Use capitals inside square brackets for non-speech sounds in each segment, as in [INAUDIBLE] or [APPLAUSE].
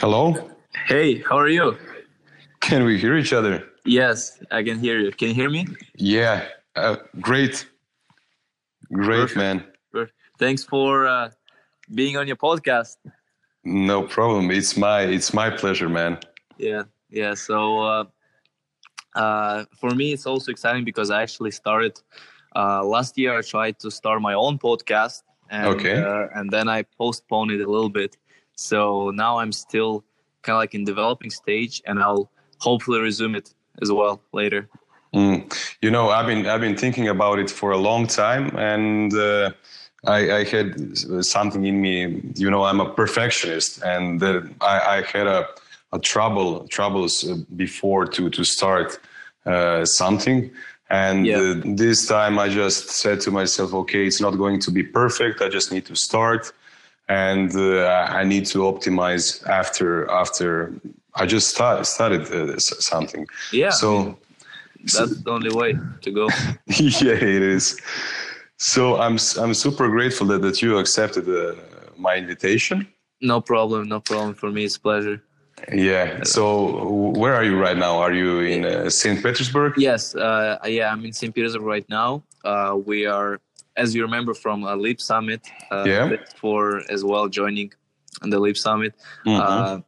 Hello? Hey, how are you? Can we hear each other? Yes, I can hear you. Can you hear me? Yeah, uh, great. Great, Perfect. man. Thanks for uh, being on your podcast. No problem. It's my it's my pleasure, man. Yeah, yeah. So uh, uh, for me, it's also exciting because I actually started uh, last year. I tried to start my own podcast, and Okay. uh, and then I postponed it a little bit. So now I'm still kind of like in developing stage, and I'll hopefully resume it as well later. Mm. You know, I've been I've been thinking about it for a long time, and uh, I, I had something in me. You know, I'm a perfectionist, and uh, I, I had a, a trouble troubles uh, before to to start uh, something. And Yeah. uh, this time, I just said to myself, "Okay, it's not going to be perfect. I just need to start." And uh, I need to optimize after after I just start, started uh, something. Yeah, So that's the only way to go. [LAUGHS] yeah, it is. So I'm I'm super grateful that, that you accepted uh, my invitation. No problem, no problem. For me, it's a pleasure. Yeah. So where are you right now? Are you in uh, St. Petersburg? Yes, uh, yeah, I'm in St. Petersburg right now. Uh, we are, as you remember from uh, Leap Summit, uh, Yeah. for as well joining the Leap Summit. Mhm. Uh,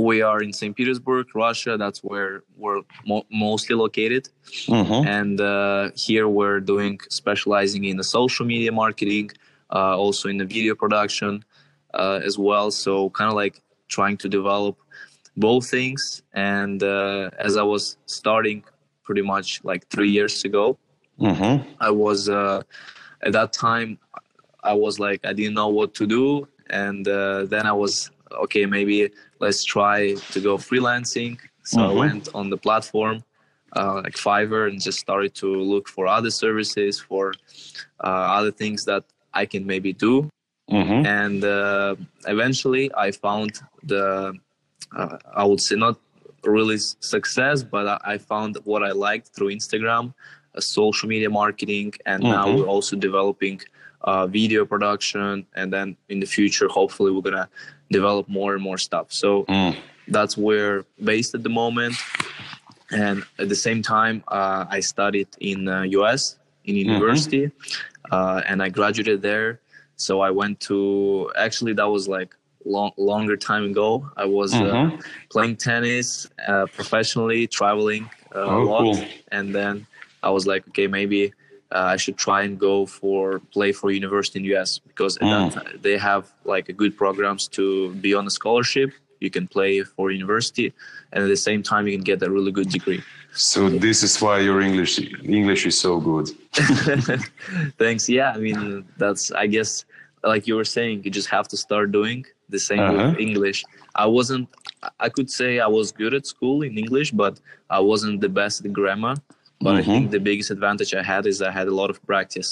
we are in St. Petersburg, Russia. That's where we're mo- mostly located. Mhm. And uh, here we're doing specializing in the social media marketing, uh, also in the video production uh, as well. So kind of like trying to develop both things. And uh, as I was starting pretty much like three years ago, Mhm. I was uh, at that time I was like I didn't know what to do, and uh, then I was okay. Maybe let's try to go freelancing. So I Mhm. went on the platform uh, like Fiverr and just started to look for other services for uh, other things that I can maybe do. Mhm. And uh, eventually, I found the uh, I would say not really success, but I, I found what I liked through Instagram, social media marketing, and now Mhm. we're also developing uh, video production. And then in the future, hopefully, we're gonna develop more and more stuff. So Mm. that's where based at the moment. And at the same time, uh, I studied in uh, US in university, uh, and I graduated there. So I went to actually that was like long longer time ago. I was uh, Mhm. playing tennis uh, professionally, traveling uh, a Oh, lot, cool. and then I was like, okay, maybe uh, I should try and go for play for university in US because Mm. time, they have like good programs to be on a scholarship. You can play for university, and at the same time, you can get a really good degree. So this is why your English English is so good. [LAUGHS] Thanks. Yeah, I mean that's I guess like you were saying, you just have to start doing the same Uh-huh. with English. I wasn't. I could say I was good at school in English, but I wasn't the best at grammar. But I Mhm. think the biggest advantage I had is I had a lot of practice.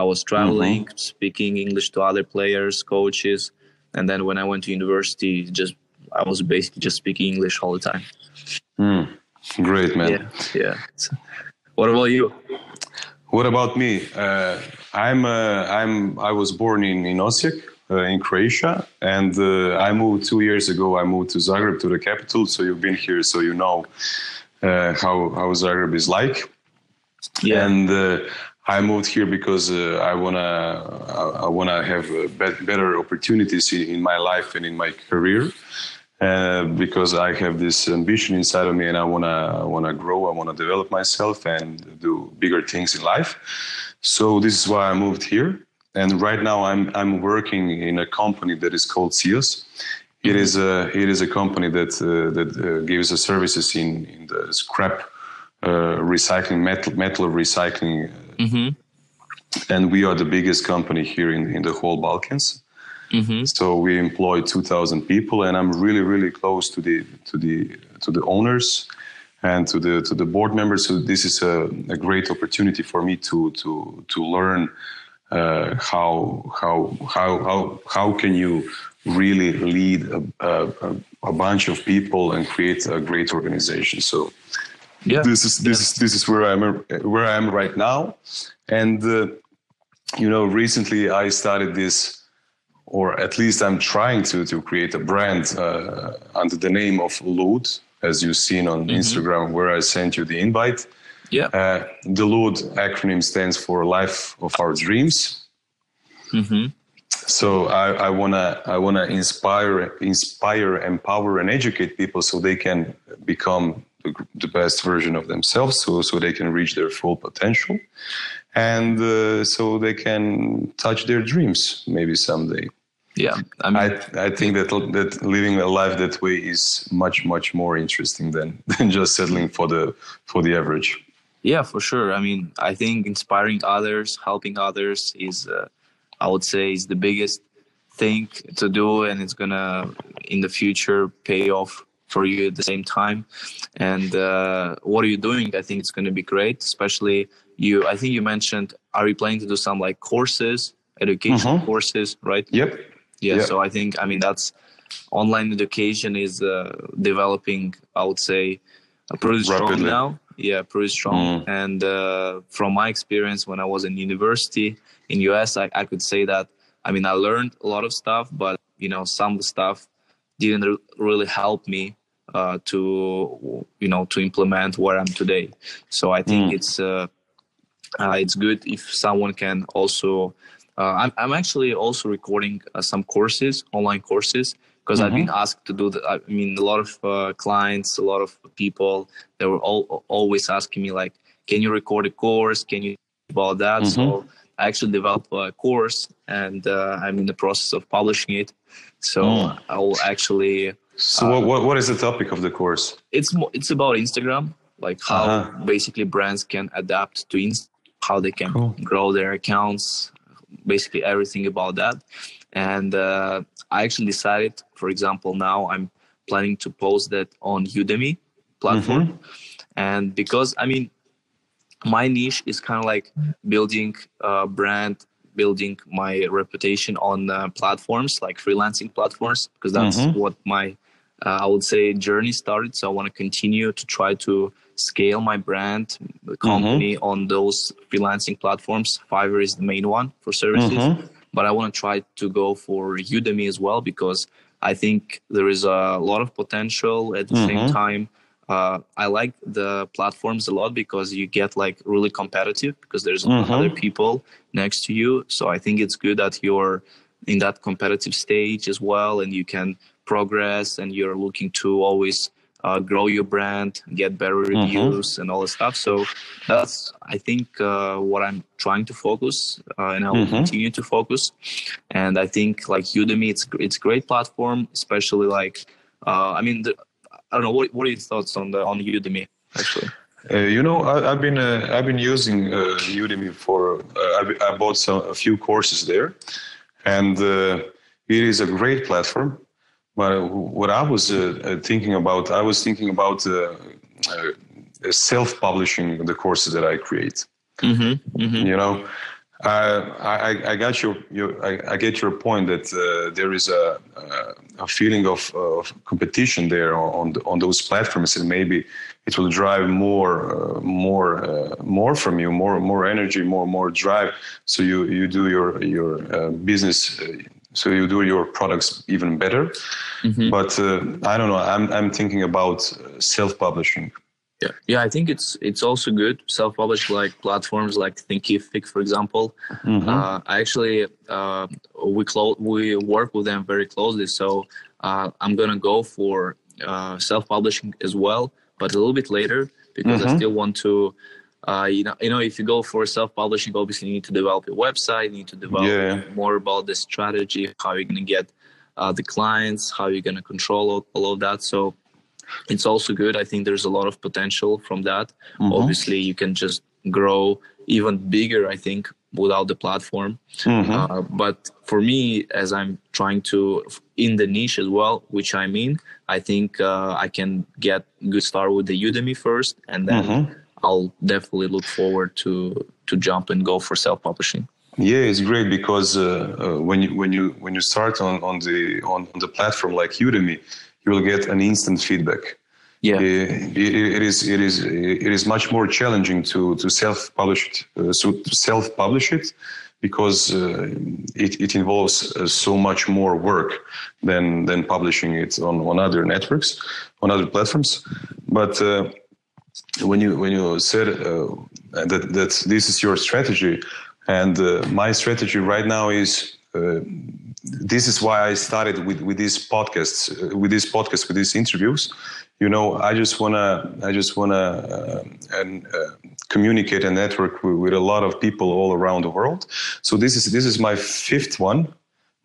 I was traveling, Mm-hmm. speaking English to other players, coaches, and then when I went to university, just I was basically just speaking English all the time. Mm. Great, man. Yeah, yeah. So, what about you? What about me? Uh, I'm uh, I'm I was born in in Osijek uh, in Croatia, and uh, I moved two years ago. I moved to Zagreb, to the capital. So you've been here, so you know uh, how how Zagreb is like. And uh, I moved here because uh, I wanna I, I wanna have uh, bet- better opportunities in, in my life and in my career. Uh, because I have this ambition inside of me, and I wanna I wanna grow, I wanna develop myself and do bigger things in life. So this is why I moved here, and right now I'm I'm working in a company that is called CIOS. It is a it is a company that uh, that uh, gives us services in in the scrap uh, recycling, metal metal recycling, Mm-hmm. and we are the biggest company here in in the whole Balkans. Mm-hmm. So we employ 2,000 people, and I'm really, really close to the to the to the owners and to the to the board members. So this is a, a great opportunity for me to to to learn uh, how how how how how can you really lead a, a, a bunch of people and create a great organization. So Yeah. this is this is this is where I'm where I am right now, and uh, you know recently I started this or at least I'm trying to to create a brand uh, under the name of Lood, as you've seen on mm-hmm. Instagram, where I sent you the invite. Yeah. Uh, the Lood acronym stands for Life of Our Dreams. Mm-hmm. So I, I, wanna I wanna inspire inspire empower and educate people so they can become the, the best version of themselves so so they can reach their full potential and uh, so they can touch their dreams maybe someday. Yeah I, mean, I, I think that that living a life that way is much much more interesting than [LAUGHS] than just settling for the for the average. Yeah for sure. I mean i think inspiring others helping others is uh, i would say is the biggest thing to do and it's gonna in the future pay off for you at the same time and uh, what are you doing i think it's going to be great especially you i think you mentioned are you planning to do some like courses education mm-hmm. courses right yep yeah yep. so i think i mean that's online education is uh, developing i would say pretty strong Rapidly. now yeah pretty strong mm. and uh, from my experience when i was in university in us I, I could say that i mean i learned a lot of stuff but you know some stuff didn't really help me uh, to you know to implement where I'm today. So I think mm. it's uh, uh, it's good if someone can also. Uh, I'm I'm actually also recording uh, some courses, online courses, because mm-hmm. I've been mm-hmm. asked to do that. I mean, a lot of uh, clients, a lot of people, they were all always asking me like, "Can you record a course? Can you about that?" Mm-hmm. So I actually developed a course, and I'm in the process of publishing it. So mm. I will actually so uh, what, what is the topic of the course? It's it's about Instagram, like how uh-huh. basically brands can adapt to how they can cool. grow their accounts, basically everything about that. And uh, I actually decided, for example, now I'm planning to post that on Udemy platform, mm-hmm. and because I mean, my niche is kind of like building a brand building my reputation on uh, platforms like freelancing platforms because that's mm-hmm. what my uh, I would say journey started. So I want to continue to try to scale my brand, company mm-hmm. on those freelancing platforms. Fiverr is the main one for services, mm-hmm. but I want to try to go for Udemy as well because I think there is a lot of potential. At the mm-hmm. same time, uh, I like the platforms a lot because you get like really competitive because there's mm-hmm. other people next to you. So I think it's good that you're in that competitive stage as well, and you can progress and you're looking to always uh, grow your brand, get better mm-hmm. reviews, mm-hmm. and all the stuff. So that's, I think, uh, what I'm trying to focus, uh, and I will mm-hmm. continue to focus. And I think, like Udemy, it's it's a great platform, especially like, uh, I mean, the, I don't know, what what are your thoughts on the on Udemy actually? Uh, you know, I, have been uh, I've been using Udemy for I, I, bought some a few courses there, and it is a great platform but what I was uh, uh, thinking about, I was thinking about uh, uh, self-publishing the courses that I create. Mm-hmm, mm-hmm. You know, I, I got your, your I, I, get your point that uh, there is a, a feeling of, of competition there on on those platforms, and maybe it will drive more uh, more uh, more from you, more more energy, more more drive. So you you do your your business so you do your products even better. Mm-hmm. But uh, I don't know. I'm I'm thinking about self-publishing. Yeah, yeah. I think it's it's also good self-publish like platforms like Thinkific, for example. Mm-hmm. Uh, I actually uh, we close we work with them very closely. So uh, I'm gonna go for uh, self-publishing as well, but a little bit later because mm-hmm. I still want to uh, you know, you know, if you go for self-publishing, obviously you need to develop your website, you need to develop yeah. more about the strategy, how you're gonna get uh, the clients, how you're gonna control all, all, of that. So it's also good. I think there's a lot of potential from that. Mm-hmm. Obviously, you can just grow even bigger. I think without the platform. Mm-hmm. Uh, but for me, as I'm trying to in the niche as well, which I mean, I think uh, I can get good start with the Udemy first, and then. Mm-hmm I'll definitely look forward to to jump and go for self publishing. Yeah, it's great because uh, uh, when you when you when you start on on the on, on the platform like Udemy, you will get an instant feedback. Yeah, it, it, is it is it is much more challenging to to self publish it uh, so to self publish it because uh, it, it involves uh, so much more work than than publishing it on, on other networks, on other platforms. But uh, when you when you said uh, that that this is your strategy, and uh, my strategy right now is uh, this is why I started with with these podcasts, with these podcasts, with these interviews. You know, I just wanna I just wanna and communicate and network with, with, a lot of people all around the world. So this is this is my fifth one,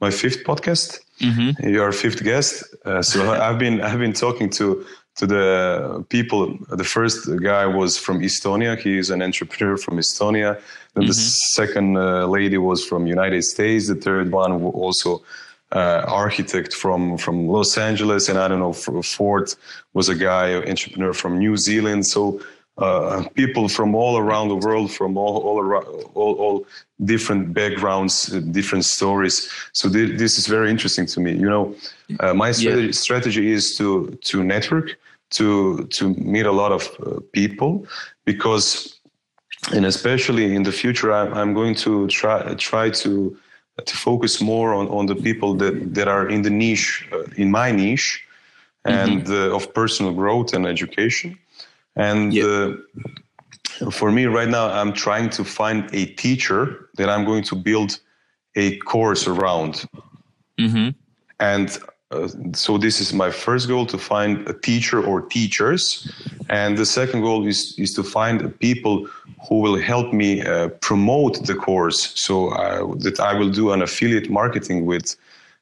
my fifth podcast. Mm-hmm. You're fifth guest. Uh, so [LAUGHS] I've been I've been talking to to the people. The first guy was from Estonia. He is an entrepreneur from Estonia. Then mm-hmm. the second uh, lady was from United States. The third one also. Uh, architect from from Los Angeles, and I don't know. Fourth was a guy, entrepreneur from New Zealand. So uh, people from all around the world, from all all, around, all, all different backgrounds, uh, different stories. So th- this is very interesting to me. You know, uh, my strategy, yeah. strategy is to to network, to to meet a lot of uh, people, because, and especially in the future, I'm, I'm going to try try to to focus more on, on the people that, that are in the niche, uh, in my niche, and mm-hmm. of personal growth and education and uh, for me right now, I'm trying to find a teacher that I'm going to build a course around. Mm-hmm. And uh, so this is my first goal to find a teacher or teachers. And the second goal is is to find people who will help me uh, promote the course so uh, that i will do an affiliate marketing with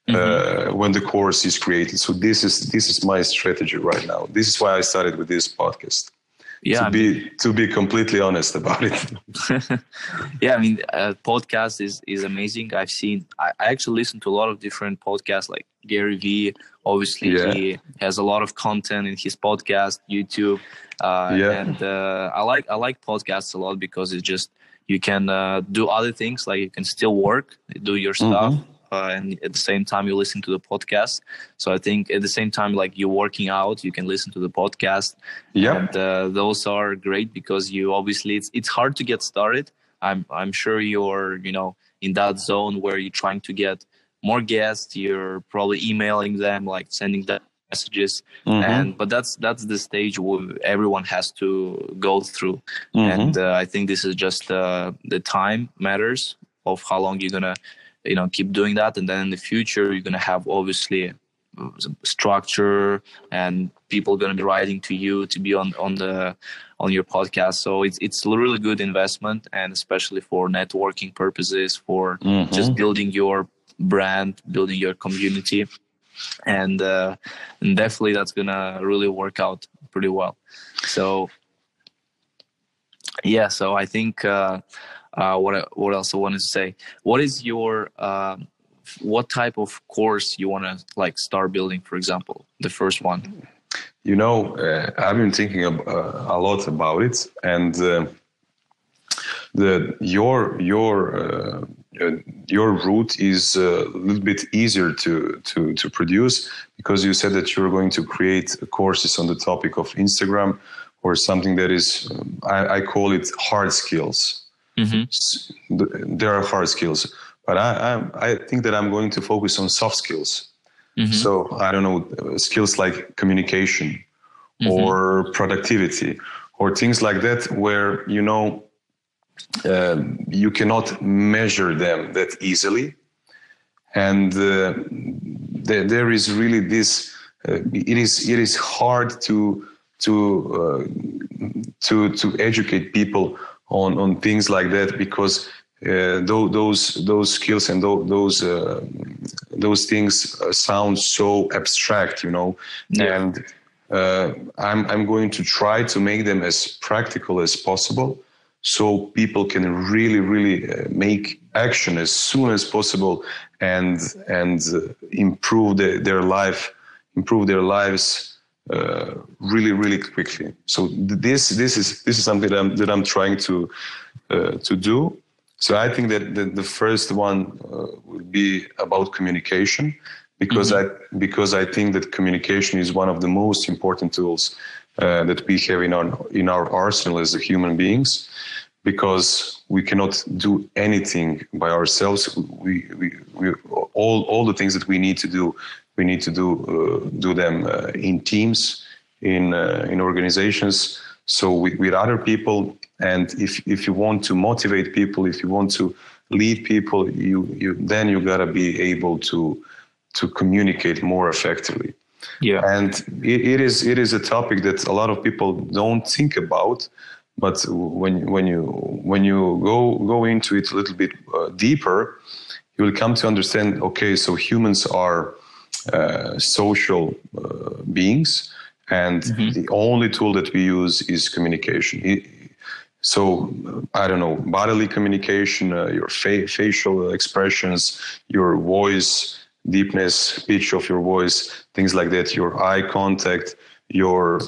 uh, mm-hmm. when the course is created. So this is this is my strategy right now. This is why i started with this podcast yeah to I be mean, to be completely honest about it [LAUGHS] yeah i mean uh, podcast is is amazing i've seen I, I, actually listen to a lot of different podcasts like gary vee obviously yeah. he has a lot of content in his podcast youtube uh, yeah. and uh, i like i like podcasts a lot because it's just you can uh, do other things like you can still work do your stuff mm-hmm uh, and at the same time you listen to the podcast. So i think at the same time like you're working out you can listen to the podcast. Yeah. And uh, those are great because you obviously it's it's hard to get started. I'm i'm sure you're you know in that zone where you're trying to get more guests. You're probably emailing them like sending them messages. Mm-hmm. and but that's that's the stage where everyone has to go through. Mm-hmm. and uh, i think this is just uh, the time matters of how long you're gonna you know keep doing that. And then in the future you're going to have obviously structure and people going to be writing to you to be on on the on your podcast. So it's it's a really good investment and especially for networking purposes for mm-hmm. just building your brand building your community. And uh, and definitely that's gonna really work out pretty well. So yeah so i think uh, uh, what what else I wanted to say? What is your uh, what type of course you want to like start building? For example, the first one. You know, uh, I've been thinking of, uh, a lot about it, and uh, the your your uh, your route is a little bit easier to to to produce because you said that you're going to create courses on the topic of Instagram or something that is um, I, I call it hard skills Mm-hmm. There are hard skills, but I, I, I think that I'm going to focus on soft skills. Mm-hmm. So I don't know skills like communication mm-hmm. or productivity or things like that, where you know uh, you cannot measure them that easily, and uh, there, there is really this. Uh, it is it is hard to to uh, to to educate people on on things like that because uh, those those skills and those uh, those things uh, sound so abstract, you know, yeah. and uh, I'm I'm going to try to make them as practical as possible, so people can really really uh, make action as soon as possible and and uh, improve the, their life, improve their lives uh, really really quickly. So this this is this is something that I'm that I'm trying to uh, to do. So I think that the, the first one uh, will be about communication because mm-hmm. I because I think that communication is one of the most important tools uh, that we have in our in our arsenal as human beings. because we cannot do anything by ourselves. We, we, we all all the things that we need to do, we need to do uh, do them uh, in teams, in uh, in organizations. So with, with other people, and if if you want to motivate people, if you want to lead people, you you then you gotta be able to to communicate more effectively. Yeah, and it, it is it is a topic that a lot of people don't think about but when when you when you go go into it a little bit uh, deeper, you will come to understand. Okay, so humans are uh, social uh, beings, and mm-hmm. the only tool that we use is communication. So I don't know bodily communication, uh, your fa- facial expressions, your voice deepness, pitch of your voice, things like that, your eye contact your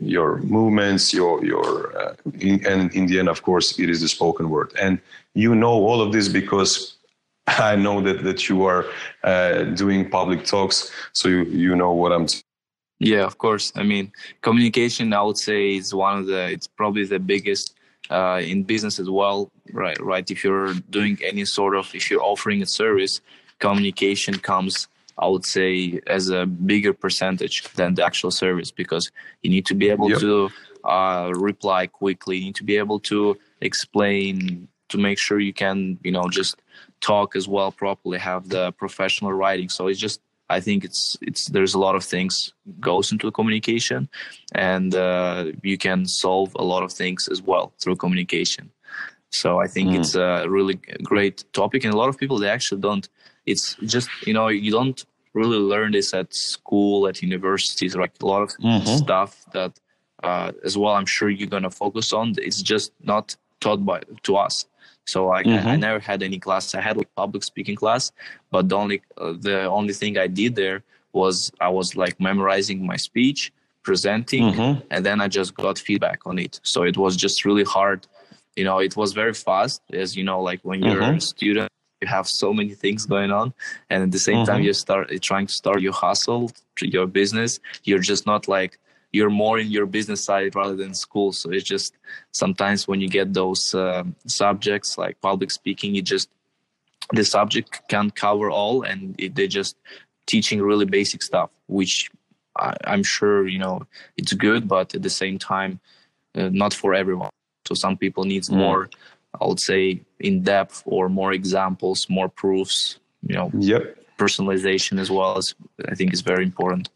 your movements your your uh, in, and in the end of course it is the spoken word and you know all of this because i know that that you are uh, doing public talks so you you know what i'm t- yeah of course i mean communication i would say is one of the it's probably the biggest uh, in business as well right right if you're doing any sort of if you're offering a service communication comes I would say as a bigger percentage than the actual service because you need to be able yep. to uh, reply quickly. You need to be able to explain to make sure you can, you know, just talk as well properly, have the professional writing. So it's just, I think it's it's there's a lot of things goes into communication, and uh, you can solve a lot of things as well through communication. So I think mm. it's a really great topic, and a lot of people they actually don't it's just you know you don't really learn this at school at universities like a lot of mm-hmm. stuff that uh, as well i'm sure you're going to focus on it's just not taught by to us so I, mm-hmm. I, I, never had any class i had like public speaking class but the only uh, the only thing i did there was i was like memorizing my speech presenting mm-hmm. and then i just got feedback on it so it was just really hard you know it was very fast as you know like when you're mm-hmm. a student you have so many things going on and at the same mm-hmm. time you start trying to start your hustle your business you're just not like you're more in your business side rather than school so it's just sometimes when you get those uh, subjects like public speaking you just the subject can't cover all and it, they're just teaching really basic stuff which I, am sure you know it's good but at the same time uh, not for everyone so some people needs mm. more I would say in depth or more examples, more proofs, you know. Yep. Personalization as well as I think is very important.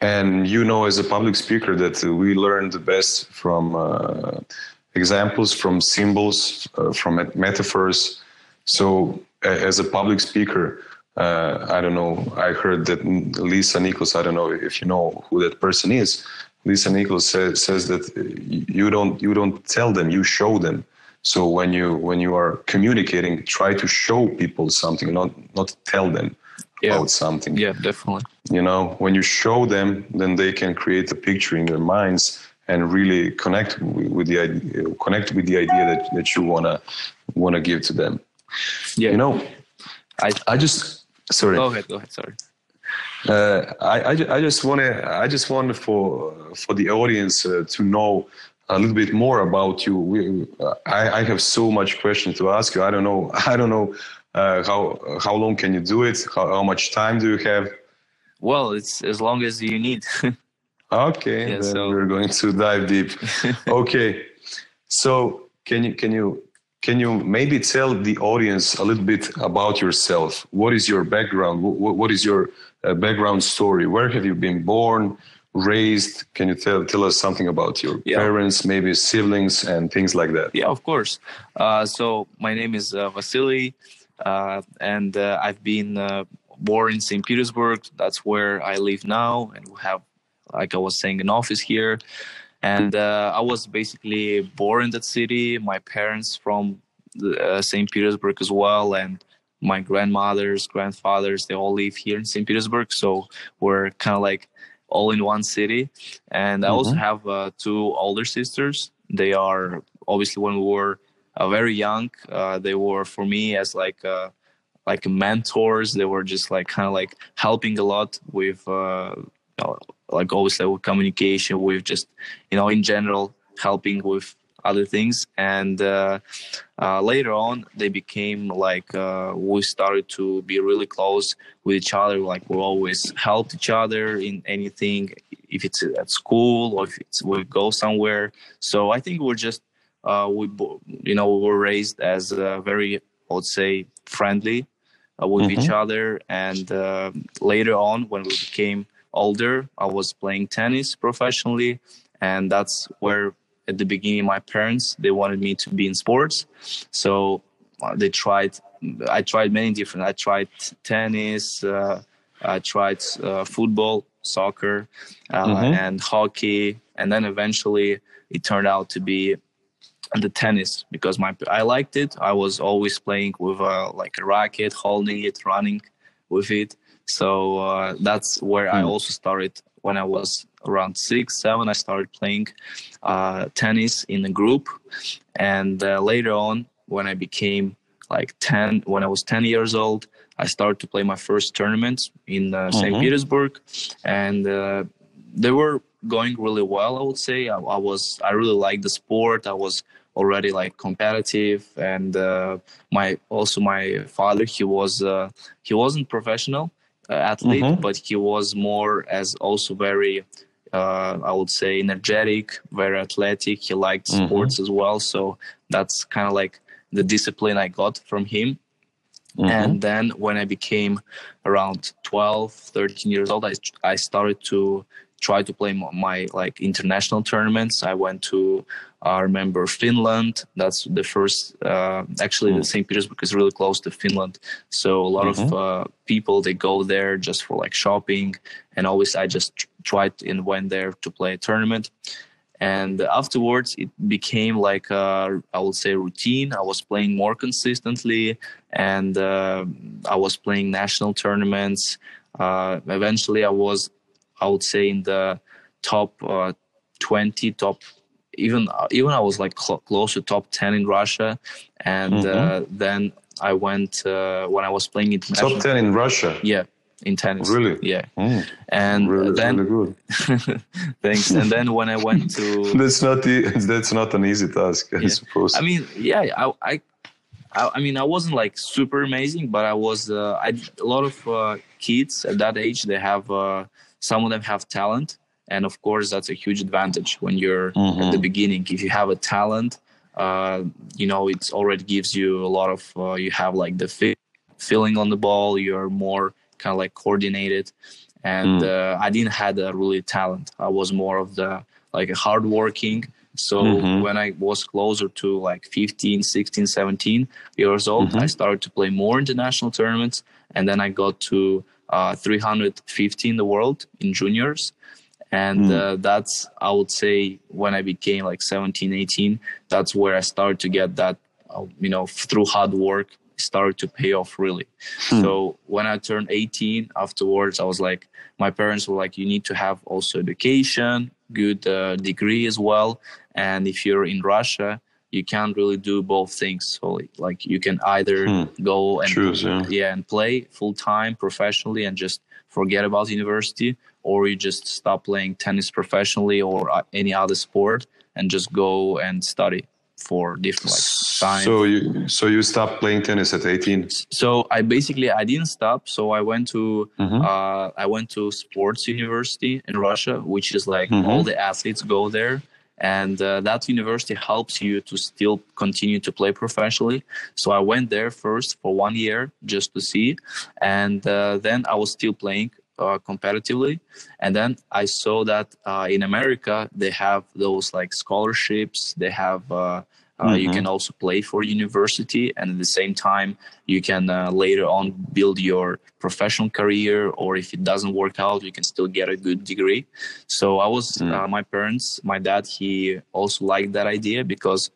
And you know, as a public speaker, that we learn the best from uh, examples, from symbols, uh, from metaphors. So, as a public speaker, uh, I don't know. I heard that Lisa Nichols. I don't know if you know who that person is. Lisa Nichols says, says that you don't you don't tell them, you show them. So when you when you are communicating, try to show people something, not not tell them yeah. about something. Yeah, definitely. You know, when you show them, then they can create a picture in their minds and really connect with the idea, connect with the idea that, that you wanna wanna give to them. Yeah. You know, I I just sorry. Go ahead. Go ahead. Sorry. Uh, I, I, I just want to I just want for for the audience uh, to know a little bit more about you. We, uh, I, I, have so much questions to ask you. I don't know. [LAUGHS] I don't know uh, how how long can you do it? How, how, much time do you have? Well, it's as long as you need. [LAUGHS] okay, yeah, then so. we're going to dive deep. [LAUGHS] okay, so can you can you can you maybe tell the audience a little bit about yourself? What is your background? what, what is your uh, background story? Where have you been born? raised can you tell tell us something about your yeah. parents maybe siblings and things like that yeah of course uh, so my name is uh, vasily and uh, i've been uh, born in st petersburg that's where i live now and we have like i was saying an office here and uh, i was basically born in that city my parents from st petersburg as well and my grandmothers grandfathers they all live here in st petersburg so we're kind of like all in one city. And I mm-hmm. also have uh, two older sisters. They are obviously when we were uh, very young, uh, they were for me as like uh, like mentors. They were just like kind of like helping a lot with uh, like obviously with communication, with just you know in general helping with other things. And uh, uh, later on they became like uh, we started to be really close with each other. Like we always helped each other in anything if it's at school or if it's we go somewhere. So i think we're just uh, we you know we were raised as very i would say friendly uh, with mm-hmm. each other and uh, later on when we became older i was playing tennis professionally and that's where at the beginning my parents they wanted me to be in sports so uh, they tried i tried many different i tried tennis uh, i tried uh, football soccer uh, mm-hmm. and hockey and then eventually it turned out to be the tennis because my i liked it i was always playing with uh, like a racket holding it running with it so uh, that's where mm. i hmm. also started when i was around six, seven, I started playing uh, tennis in a group. And uh, later on, when I became like 10, when I was 10 years old, I started to play my first tournaments in uh, St. Mm-hmm. Petersburg. And uh, they were going really well, I would say. I, I, was, I really liked the sport. I was already like competitive and uh, my also my father he was uh, he wasn't professional uh, athlete mm-hmm. but he was more as also very uh, I would say energetic, very athletic. He liked mm-hmm. sports as well, so that's kind of like the discipline I got from him. Mm-hmm. And then when I became around 12, 13 years old, I, I started to try to play my, like international tournaments. I went to I remember Finland. That's the first. Uh, actually, mm. St. Petersburg is really close to Finland, so a lot mm-hmm. of uh, people they go there just for like shopping. And always, I just tried and went there to play a tournament. And afterwards, it became like a, I would say routine. I was playing more consistently, and uh, I was playing national tournaments. Uh, eventually, I was, I would say, in the top uh, 20, top even even I was like cl- close to top ten in Russia, and mm-hmm. uh, then I went uh, when I was playing international. Top ten in Russia. Yeah, in tennis. Really? Yeah. Mm. And really, then really [LAUGHS] thanks. And then when I went to [LAUGHS] that's not [LAUGHS] that's not an easy task, I yeah. suppose. I mean, yeah, I, I I, mean, I wasn't like super amazing, but I was. Uh, I a lot of uh, kids at that age. They have uh, some of them have talent, and of course that's a huge advantage when you're mm-hmm. at the beginning if you have a talent uh, you know it already gives you a lot of uh, you have like the fi- feeling on the ball you're more kind of like coordinated and mm. uh, i didn't have a really talent i was more of the like a hardworking so mm-hmm. when i was closer to like 15 16 17 years old mm-hmm. i started to play more international tournaments and then i got to uh, 350 in the world in juniors and mm. uh, that's i would say when i became like 17 18 that's where i started to get that uh, you know through hard work started to pay off really mm. so when i turned 18 afterwards i was like my parents were like you need to have also education good uh, degree as well and if you're in russia you can't really do both things so like you can either mm. go and Choose, yeah. yeah and play full time professionally and just forget about university or you just stop playing tennis professionally or uh, any other sport and just go and study for different like time. So you so you stopped playing tennis at 18. So I basically I didn't stop. So I went to mm-hmm. uh, I went to sports university in Russia, which is like mm-hmm. all the athletes go there, and uh, that university helps you to still continue to play professionally. So I went there first for one year just to see, and uh, then I was still playing uh, competitively. And then i saw that uh, in america they have those like scholarships. They have uh, mm-hmm. you can also play for university and at the same time you can uh, later on build your professional career or if it doesn't work out you can still get a good degree so i was mm. my parents my dad he also liked that idea because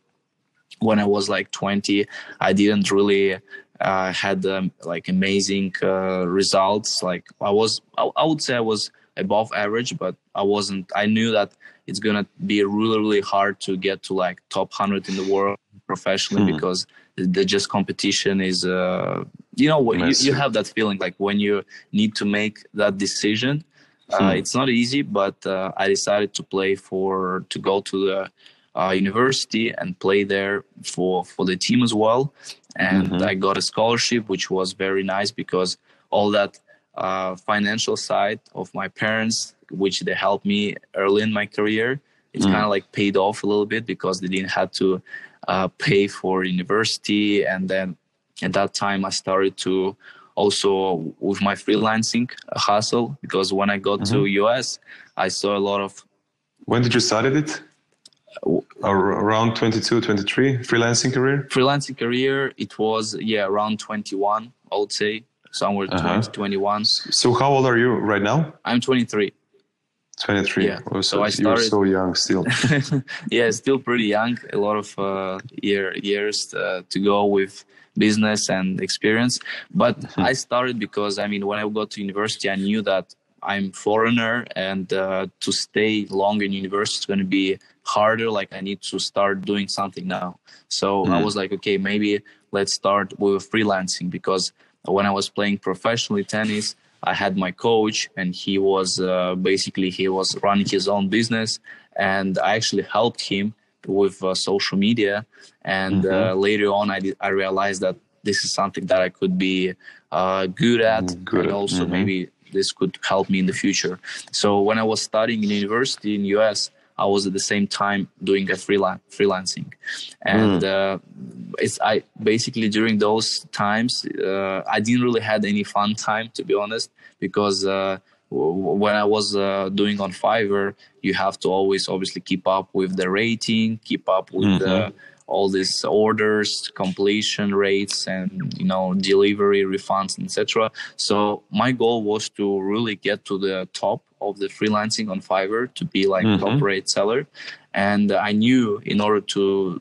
when I was like 20, I didn't really uh, had um, like amazing uh, results. Like I was, I, I, would say I was above average, but I wasn't. I knew that it's gonna be really, really hard to get to like top hundred in the world professionally mm. because the, just competition is, uh, you know, you, you, have that feeling like when you need to make that decision. Mm. it's not easy, but uh, I decided to play for to go to the uh, university and play there for for the team as well. And Mhm. I got a scholarship, which was very nice because all that uh, financial side of my parents, which they helped me early in my career, it's Mm. kind of like paid off a little bit because they didn't have to uh, pay for university. And then at that time, I started to also with my freelancing hustle because when I got to US, I saw a lot of When did you started it? Around 22, 23, freelancing career? freelancing career. It was yeah around 21, I would say somewhere Uh-huh. 20, 21. So how old are you right now? I'm 23. 23. Yeah. Oh, So I started, you're so young still. [LAUGHS] yeah, still pretty young. A lot of uh, year years uh, to go with business and experience. But I started because I mean, when I got to university, I knew that I'm foreigner, and uh, to stay long in university is going to be harder. Like I need to start doing something now. So I Mm. was like, okay, maybe let's start with freelancing because when I was playing professionally tennis, I had my coach, and he was uh, basically he was running his own business, and I actually helped him with uh, social media. And uh, later on, I did, I realized that this is something that I could be uh, good at, Mm, good and also mhm. maybe this could help me in the future. So when I was studying in university in US, I was at the same time doing a freelance freelancing, and uh, it's I basically during those times uh, I didn't really had any fun time to be honest because uh, when I was uh, doing on Fiverr, you have to always obviously keep up with the rating, keep up with the all these orders, completion rates, and you know delivery refunds, etc. So my goal was to really get to the top of the freelancing on Fiverr to be like Mhm. top rate seller, and I knew in order to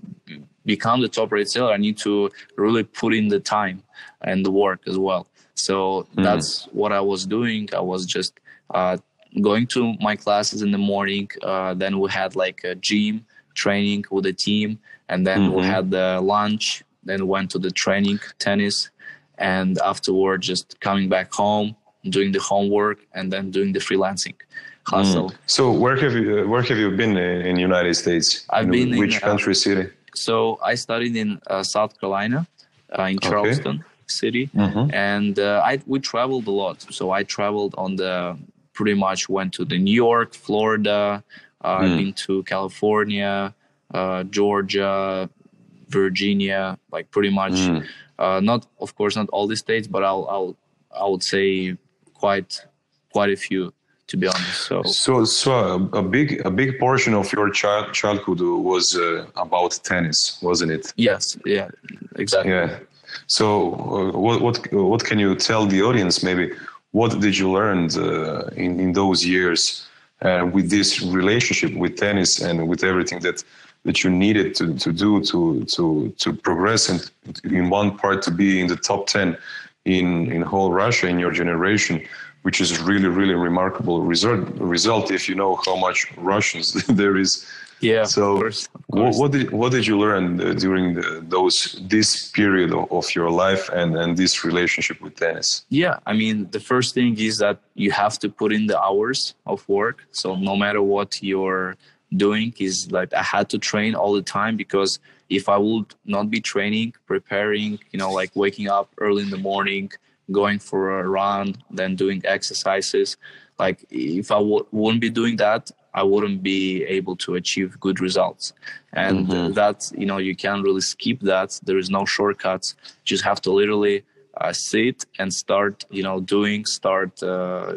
become the top rate seller, I need to really put in the time and the work as well. So that's what I was doing. I was just uh, going to my classes in the morning. Uh, then we had like a gym training with the team, and then we Mhm. had the lunch. Then went to the training tennis, and afterward just coming back home, doing the homework, and then doing the freelancing hustle. So where have you where have you been in, in United States? I've In been in, which uh, country, city? So I studied in uh, South Carolina, uh, in Okay. Charleston City, Mhm. and uh, I we traveled a lot. So I traveled on the pretty much went to the New York, Florida. Uh, Mm. been to California, uh, Georgia, Virginia, like pretty much. Mm. Uh, not of course not all the states, but I'll I'll I would say quite quite a few to be honest. So So, so a, a big a big portion of your child, childhood was uh, about tennis, wasn't it? yes, yeah, exactly. Yeah. So, uh, what what what can you tell the audience? Maybe what did you learn uh, in in those years uh, with this relationship with tennis and with everything that that you needed to, to do to to to progress and in one part to be in the top ten in in whole Russia in your generation, which is really really remarkable result result if you know how much Russians [LAUGHS] there is Yeah, So, of course, of what, what did what did you learn uh, during the, those this period of, of your life and and this relationship with tennis? Yeah, I mean, the first thing is that you have to put in the hours of work. So no matter what you're doing, is like I had to train all the time because if I would not be training, preparing, you know, like waking up early in the morning, going for a run, then doing exercises, like if I w- wouldn't be doing that, I wouldn't be able to achieve good results. And Mhm. that, you know, you can't really skip that. There is no shortcuts. You just have to literally uh, sit and start you know doing start uh,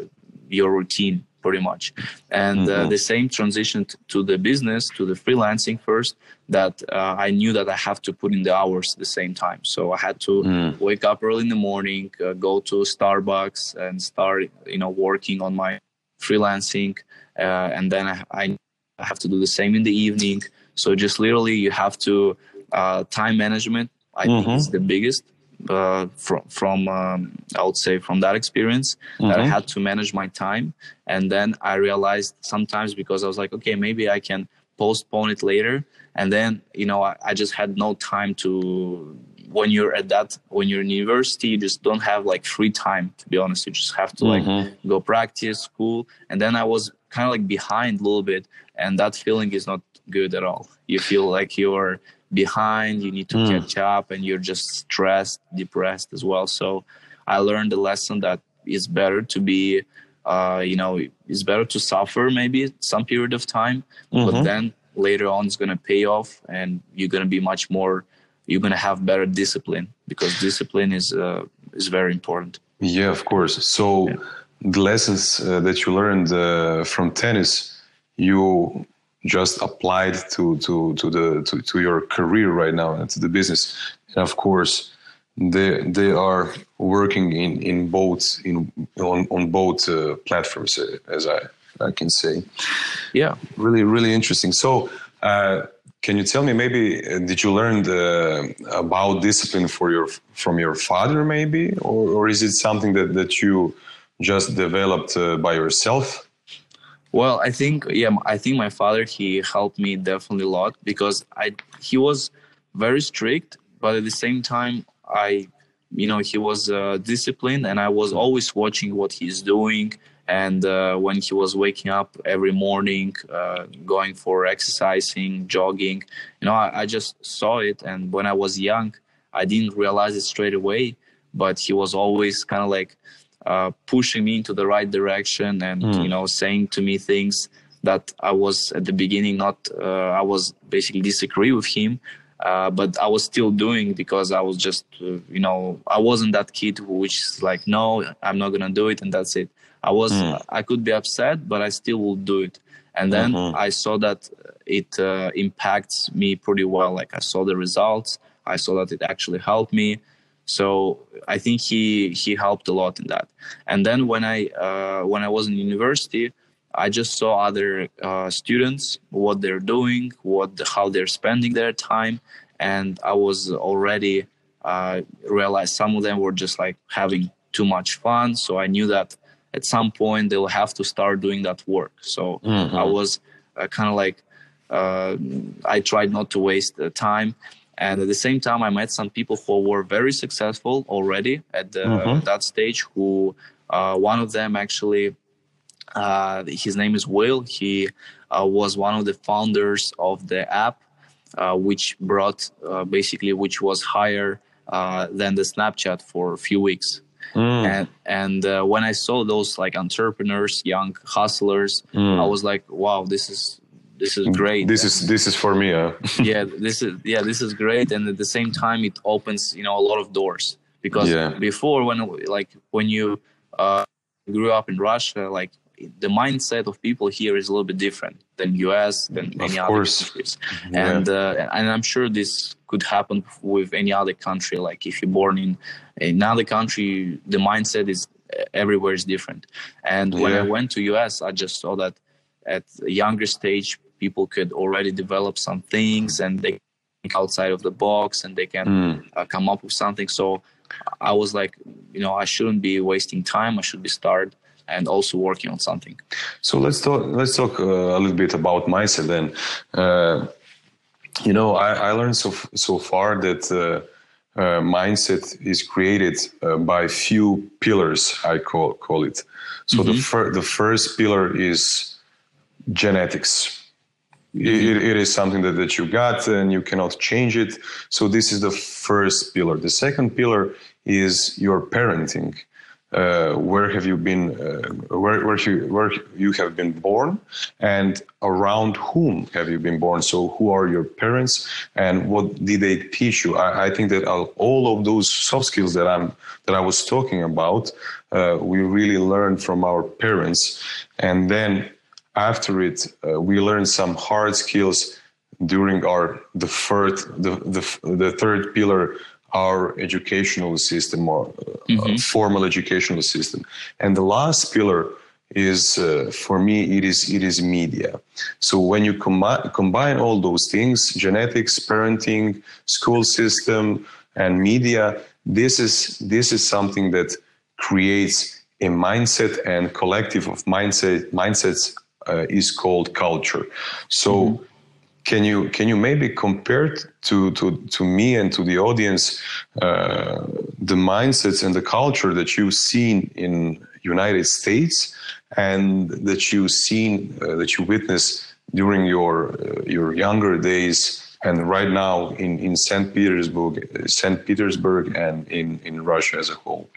your routine pretty much and uh, Mhm. the same transition to the business to the freelancing first that uh, i knew that i have to put in the hours at the same time so i had to Mm. wake up early in the morning uh, go to starbucks and start you know working on my freelancing uh, and then I, I have to do the same in the evening so just literally you have to uh, time management i think Mhm. is the biggest uh, from from um, I would say from that experience that I Mhm. had to manage my time, and then I realized sometimes because I was like, okay, maybe I can postpone it later, and then you know I, I just had no time to. When you're at that, when you're in university, you just don't have like free time. To be honest, you just have to like Mhm. go practice school, and then I was kind of like behind a little bit and that feeling is not good at all you feel like you're behind you need to mm. catch up and you're just stressed depressed as well so i learned the lesson that it's better to be uh, you know it's better to suffer maybe some period of time mm-hmm. but then later on it's going to pay off and you're going to be much more you're going to have better discipline because discipline is uh, is very important. Yeah of course. So yeah. the lessons uh, that you learned uh, from tennis you just applied to to to the to, to your career right now and to the business. And of course they they are working in in both in on on both uh, platforms uh, as I I can say. Yeah, really really interesting. So. Uh, can you tell me maybe uh, did you learn the, about discipline for your from your father maybe or, or is it something that, that you just developed uh, by yourself well i think yeah i think my father he helped me definitely a lot because i he was very strict but at the same time I, you know, he was uh, disciplined, and I was always watching what he's doing. And uh, when he was waking up every morning, uh, going for exercising, jogging, you know, I, I just saw it. And when I was young, I didn't realize it straight away. But he was always kind of like uh, pushing me into the right direction, and mm. you know, saying to me things that I was at the beginning not. Uh, I was basically disagree with him, uh, but I was still doing because I was just, uh, you know, I wasn't that kid who, which is like, no, I'm not gonna do it, and that's it. I was, mm. I could be upset, but I still will do it. And then mm-hmm. I saw that it uh, impacts me pretty well. Like I saw the results. I saw that it actually helped me. So I think he he helped a lot in that. And then when I uh, when I was in university, I just saw other uh, students what they're doing, what how they're spending their time, and I was already uh, realized some of them were just like having too much fun. So I knew that at some point they'll have to start doing that work. So mm-hmm. I was uh, kind of like uh, I tried not to waste the time. And at the same time, I met some people who were very successful already at the, mm-hmm. that stage. Who uh, one of them actually uh, his name is Will. He uh, was one of the founders of the app, uh, which brought uh, basically which was higher uh, than the Snapchat for a few weeks. Mm. And and uh, when I saw those like entrepreneurs, young hustlers, mm. I was like, wow, this is this is great. This is this is for me. [LAUGHS] yeah, this is yeah, this is great. And at the same time, it opens you know a lot of doors because yeah. before when like when you uh, grew up in Russia, like the mindset of people here is a little bit different than US than any other countries, yeah. and uh, and I'm sure this could happen with any other country. Like if you're born in another country, the mindset is everywhere is different. And when. I went to US, I just saw that at a younger stage, people could already develop some things and they think outside of the box and they can mm. uh, come up with something. So I was like, you know, I shouldn't be wasting time. I should be start and also working on something. So let's talk. Let's talk uh, a little bit about mindset then. Uh, you know, I, I, learned so so far that uh, uh mindset is created uh, by few pillars. I call call it. So mm-hmm. the fir- the first pillar is genetics. Mm-hmm. It, it is something that, that you got and you cannot change it. So this is the first pillar. The second pillar is your parenting uh, where have you been, uh, where, where, you, where you have been born, and around whom have you been born. So, who are your parents, and what did they teach you? I, I think that all of those soft skills that I'm that I was talking about, uh, we really learn from our parents, and then after it, uh, we learn some hard skills during our the third the the, the third pillar our educational system or uh, mm-hmm. formal educational system. And the last pillar is uh, for me it is it is media. So when you com- combine all those things genetics parenting school system and media this is this is something that creates a mindset and collective of mindset mindsets uh, is called culture. So mm-hmm can you can you maybe compare to to to me and to the audience uh, the mindsets and the culture that you've seen in United States and that you've seen, uh, that you witnessed during your uh, your younger days and right now in, in St. Petersburg, St. Petersburg, and in, in Russia as a whole?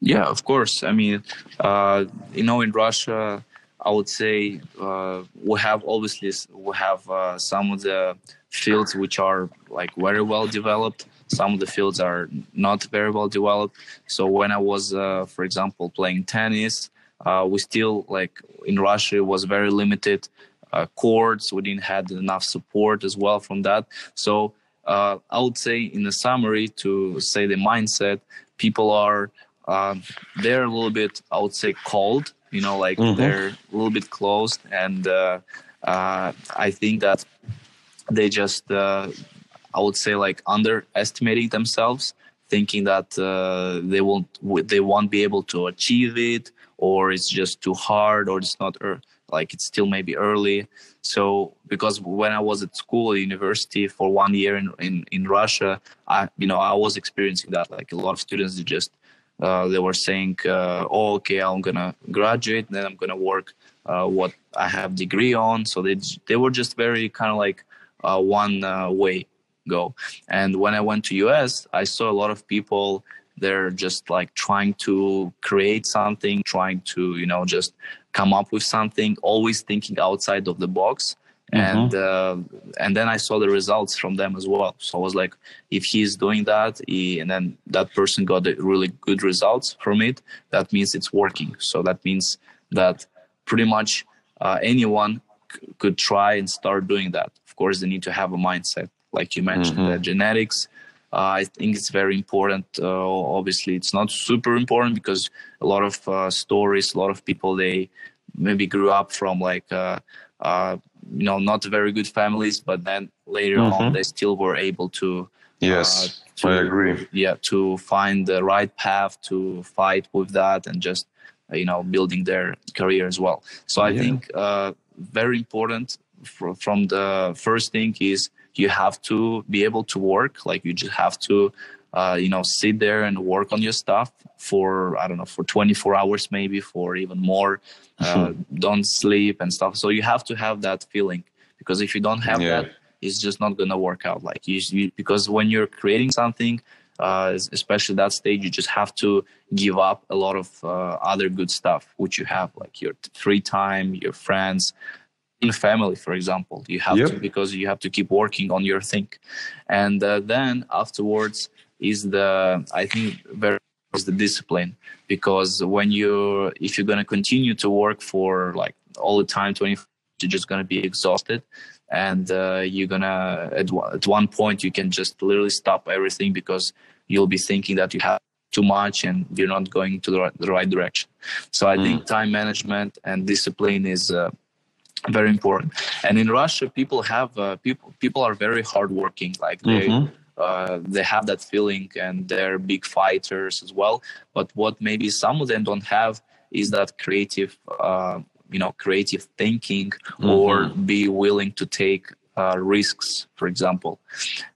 Yeah, of course. I mean, uh, you know, in Russia, I would say uh, we have obviously we have uh, some of the fields which are like very well developed. Some of the fields are not very well developed. So when I was, uh, for example, playing tennis, uh, we still like in Russia it was very limited uh, courts. We didn't have enough support as well from that. So uh, I would say, in the summary, to say the mindset, people are they're a little bit, I would say, cold. You know, like mm-hmm. they're a little bit closed, and uh, uh, I think that they just, uh, I would say, like underestimating themselves, thinking that they won't they won't be able to achieve it, or it's just too hard, or it's not like it's still maybe early so because when i was at school university for one year in, in, in russia i you know i was experiencing that like a lot of students just uh, they were saying uh, oh okay i'm gonna graduate then i'm gonna work uh, what i have degree on. So they they were just very kind of like uh, one uh, way go. And when i went to us i saw a lot of people they're just like trying to create something trying to you know just come up with something always thinking outside of the box mm-hmm. and uh, and then i saw the results from them as well so i was like if he's doing that he, and then that person got really good results from it that means it's working so that means that pretty much uh, anyone c- could try and start doing that of course they need to have a mindset like you mentioned mm-hmm. the genetics uh, I think it's very important. Uh, obviously, it's not super important because a lot of uh, stories, a lot of people, they maybe grew up from like you know not very good families, but then later mm-hmm. on they still were able to. Uh, yes, to, I agree. Yeah, to find the right path to fight with that and just uh, you know building their career as well. So I yeah. think uh, very important for, from the first thing is you have to be able to work like you just have to uh, you know sit there and work on your stuff for i don't know for 24 hours maybe for even more uh, don't sleep and stuff. So you have to have that feeling because if you don't have yeah. that it's just not gonna work out. Like you, you because when you're creating something uh, especially that stage you just have to give up a lot of uh, other good stuff which you have like your free time your friends in family for example. You have yep. to because you have to keep working on your thing. And uh, then afterwards is the i think very is the discipline. Because when you if you're going to continue to work for like all the time 20 you're just going to be exhausted. And uh, you're going to at, at one point you can just literally stop everything because you'll be thinking that you have too much and you're not going to the right, the right direction. So i mm. think time management and discipline is uh, very important. And in russia people have uh, people people are very hardworking. Like they mm-hmm. Uh, they have that feeling and they're big fighters as well but what maybe some of them don't have is that creative uh, you know creative thinking mm-hmm. or be willing to take uh, risks for example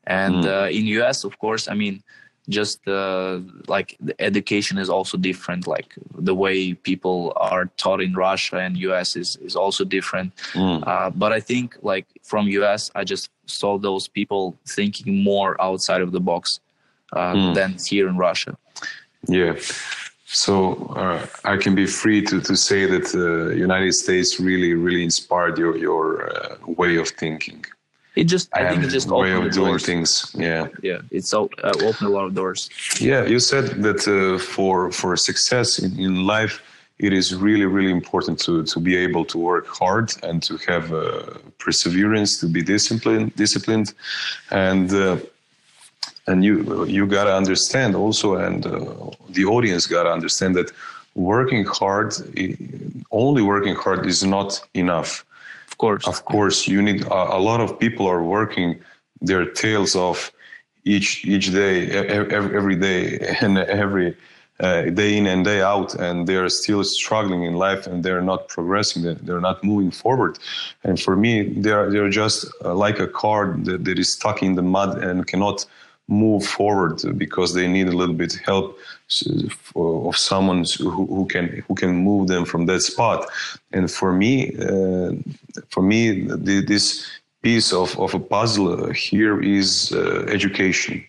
and mm. in us of course i mean just uh, like the education is also different like the way people are taught in russia and us is, is also different mm. uh, but i think like from us i just saw those people thinking more outside of the box uh, mm. than here in russia yeah so uh, i can be free to, to say that the uh, united states really really inspired your, your uh, way of thinking it just I, I think it just way of doing doors. things. Yeah, yeah, it's uh, opened a lot of doors. Yeah, you said that uh, for for success in, in life, it is really really important to to be able to work hard and to have uh, perseverance, to be disciplined, disciplined, and. Uh, and you you gotta understand also, and uh, the audience gotta understand that working hard, only working hard is not enough course. Of course, you need a, a lot of people are working their tails off each each day, every, every day, [LAUGHS] and every uh, day in and day out, and they are still struggling in life, and they're not progressing. They're not moving forward. And for me, they're they're just uh, like a car that, that is stuck in the mud and cannot move forward because they need a little bit help of someone who, who can who can move them from that spot. And for me uh, for me the, this piece of, of a puzzle here is uh, education.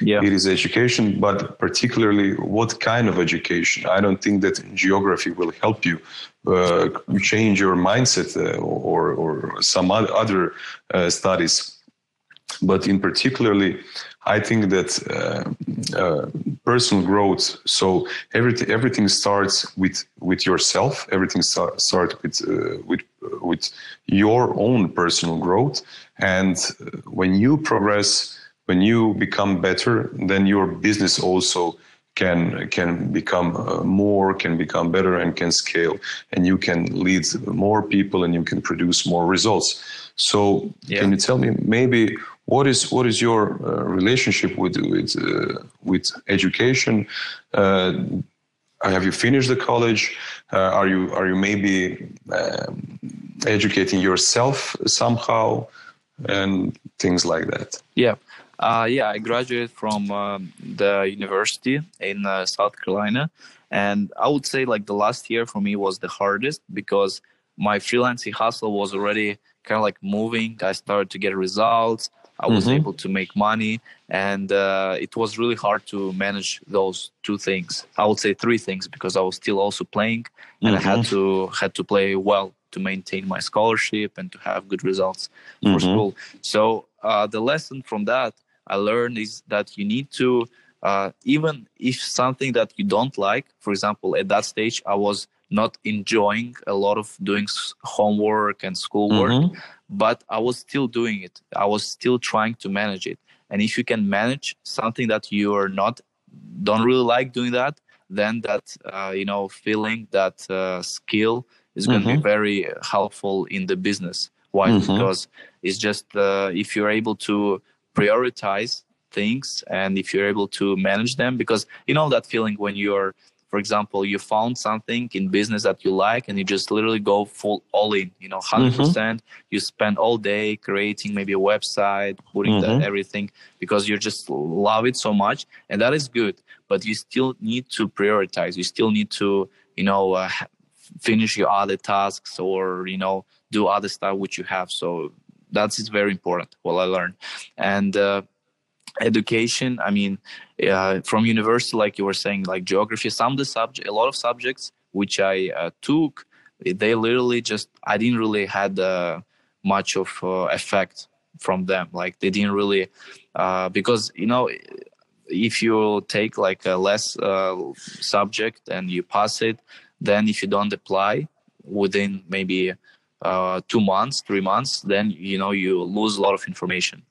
Yeah. it is education but particularly what kind of education? I don't think that geography will help you uh, change your mindset uh, or, or some other uh, studies. But in particularly i think that uh, uh, personal growth so everything everything starts with with yourself. Everything start, start with uh, with with your own personal growth. And when you progress when you become better then your business also can can become uh, more can become better and can scale. And you can lead more people and you can produce more results. So yeah. can you tell me maybe what is what is your uh, relationship with with uh, with education? Uh, have you finished the college? Are you are you maybe um, educating yourself somehow and things like that? Yeah. Uh, yeah, I graduated from um, the university in uh, South Carolina, and I would say like the last year for me was the hardest because my freelancing hustle was already kind of like moving. I started to get results. I was mm-hmm. able to make money, and uh, it was really hard to manage those two things. I would say three things because I was still also playing, and mm-hmm. I had mm-hmm. to had to play well to maintain my scholarship and to have good results for mm-hmm. school. So uh, the lesson from that I learned is that you need to, uh, even if something that you don't like, for example, at that stage, I was not enjoying a lot of doing homework and schoolwork, mm-hmm. but I was still doing it. I was still trying to manage it. And if you can manage something that you are not, don't really like doing that, then that, uh, you know, feeling that uh, skill is going to mm-hmm. be very helpful in the business. Why? Mm-hmm. Because it's just uh, if you're able to prioritize things and if you're able to manage them because you know that feeling when you're for example you found something in business that you like and you just literally go full all in you know 100% mm-hmm. you spend all day creating maybe a website putting mm-hmm. everything because you just love it so much and that is good but you still need to prioritize you still need to you know uh, finish your other tasks or you know do other stuff which you have so that's is very important what i learned and uh, education i mean uh, from university like you were saying like geography some of the subject a lot of subjects which i uh, took they literally just i didn't really had uh, much of uh, effect from them. Like they didn't really uh, because you know if you take like a less subject and you pass it then if you don't apply within maybe uh, two months, three months, then you know you lose a lot of information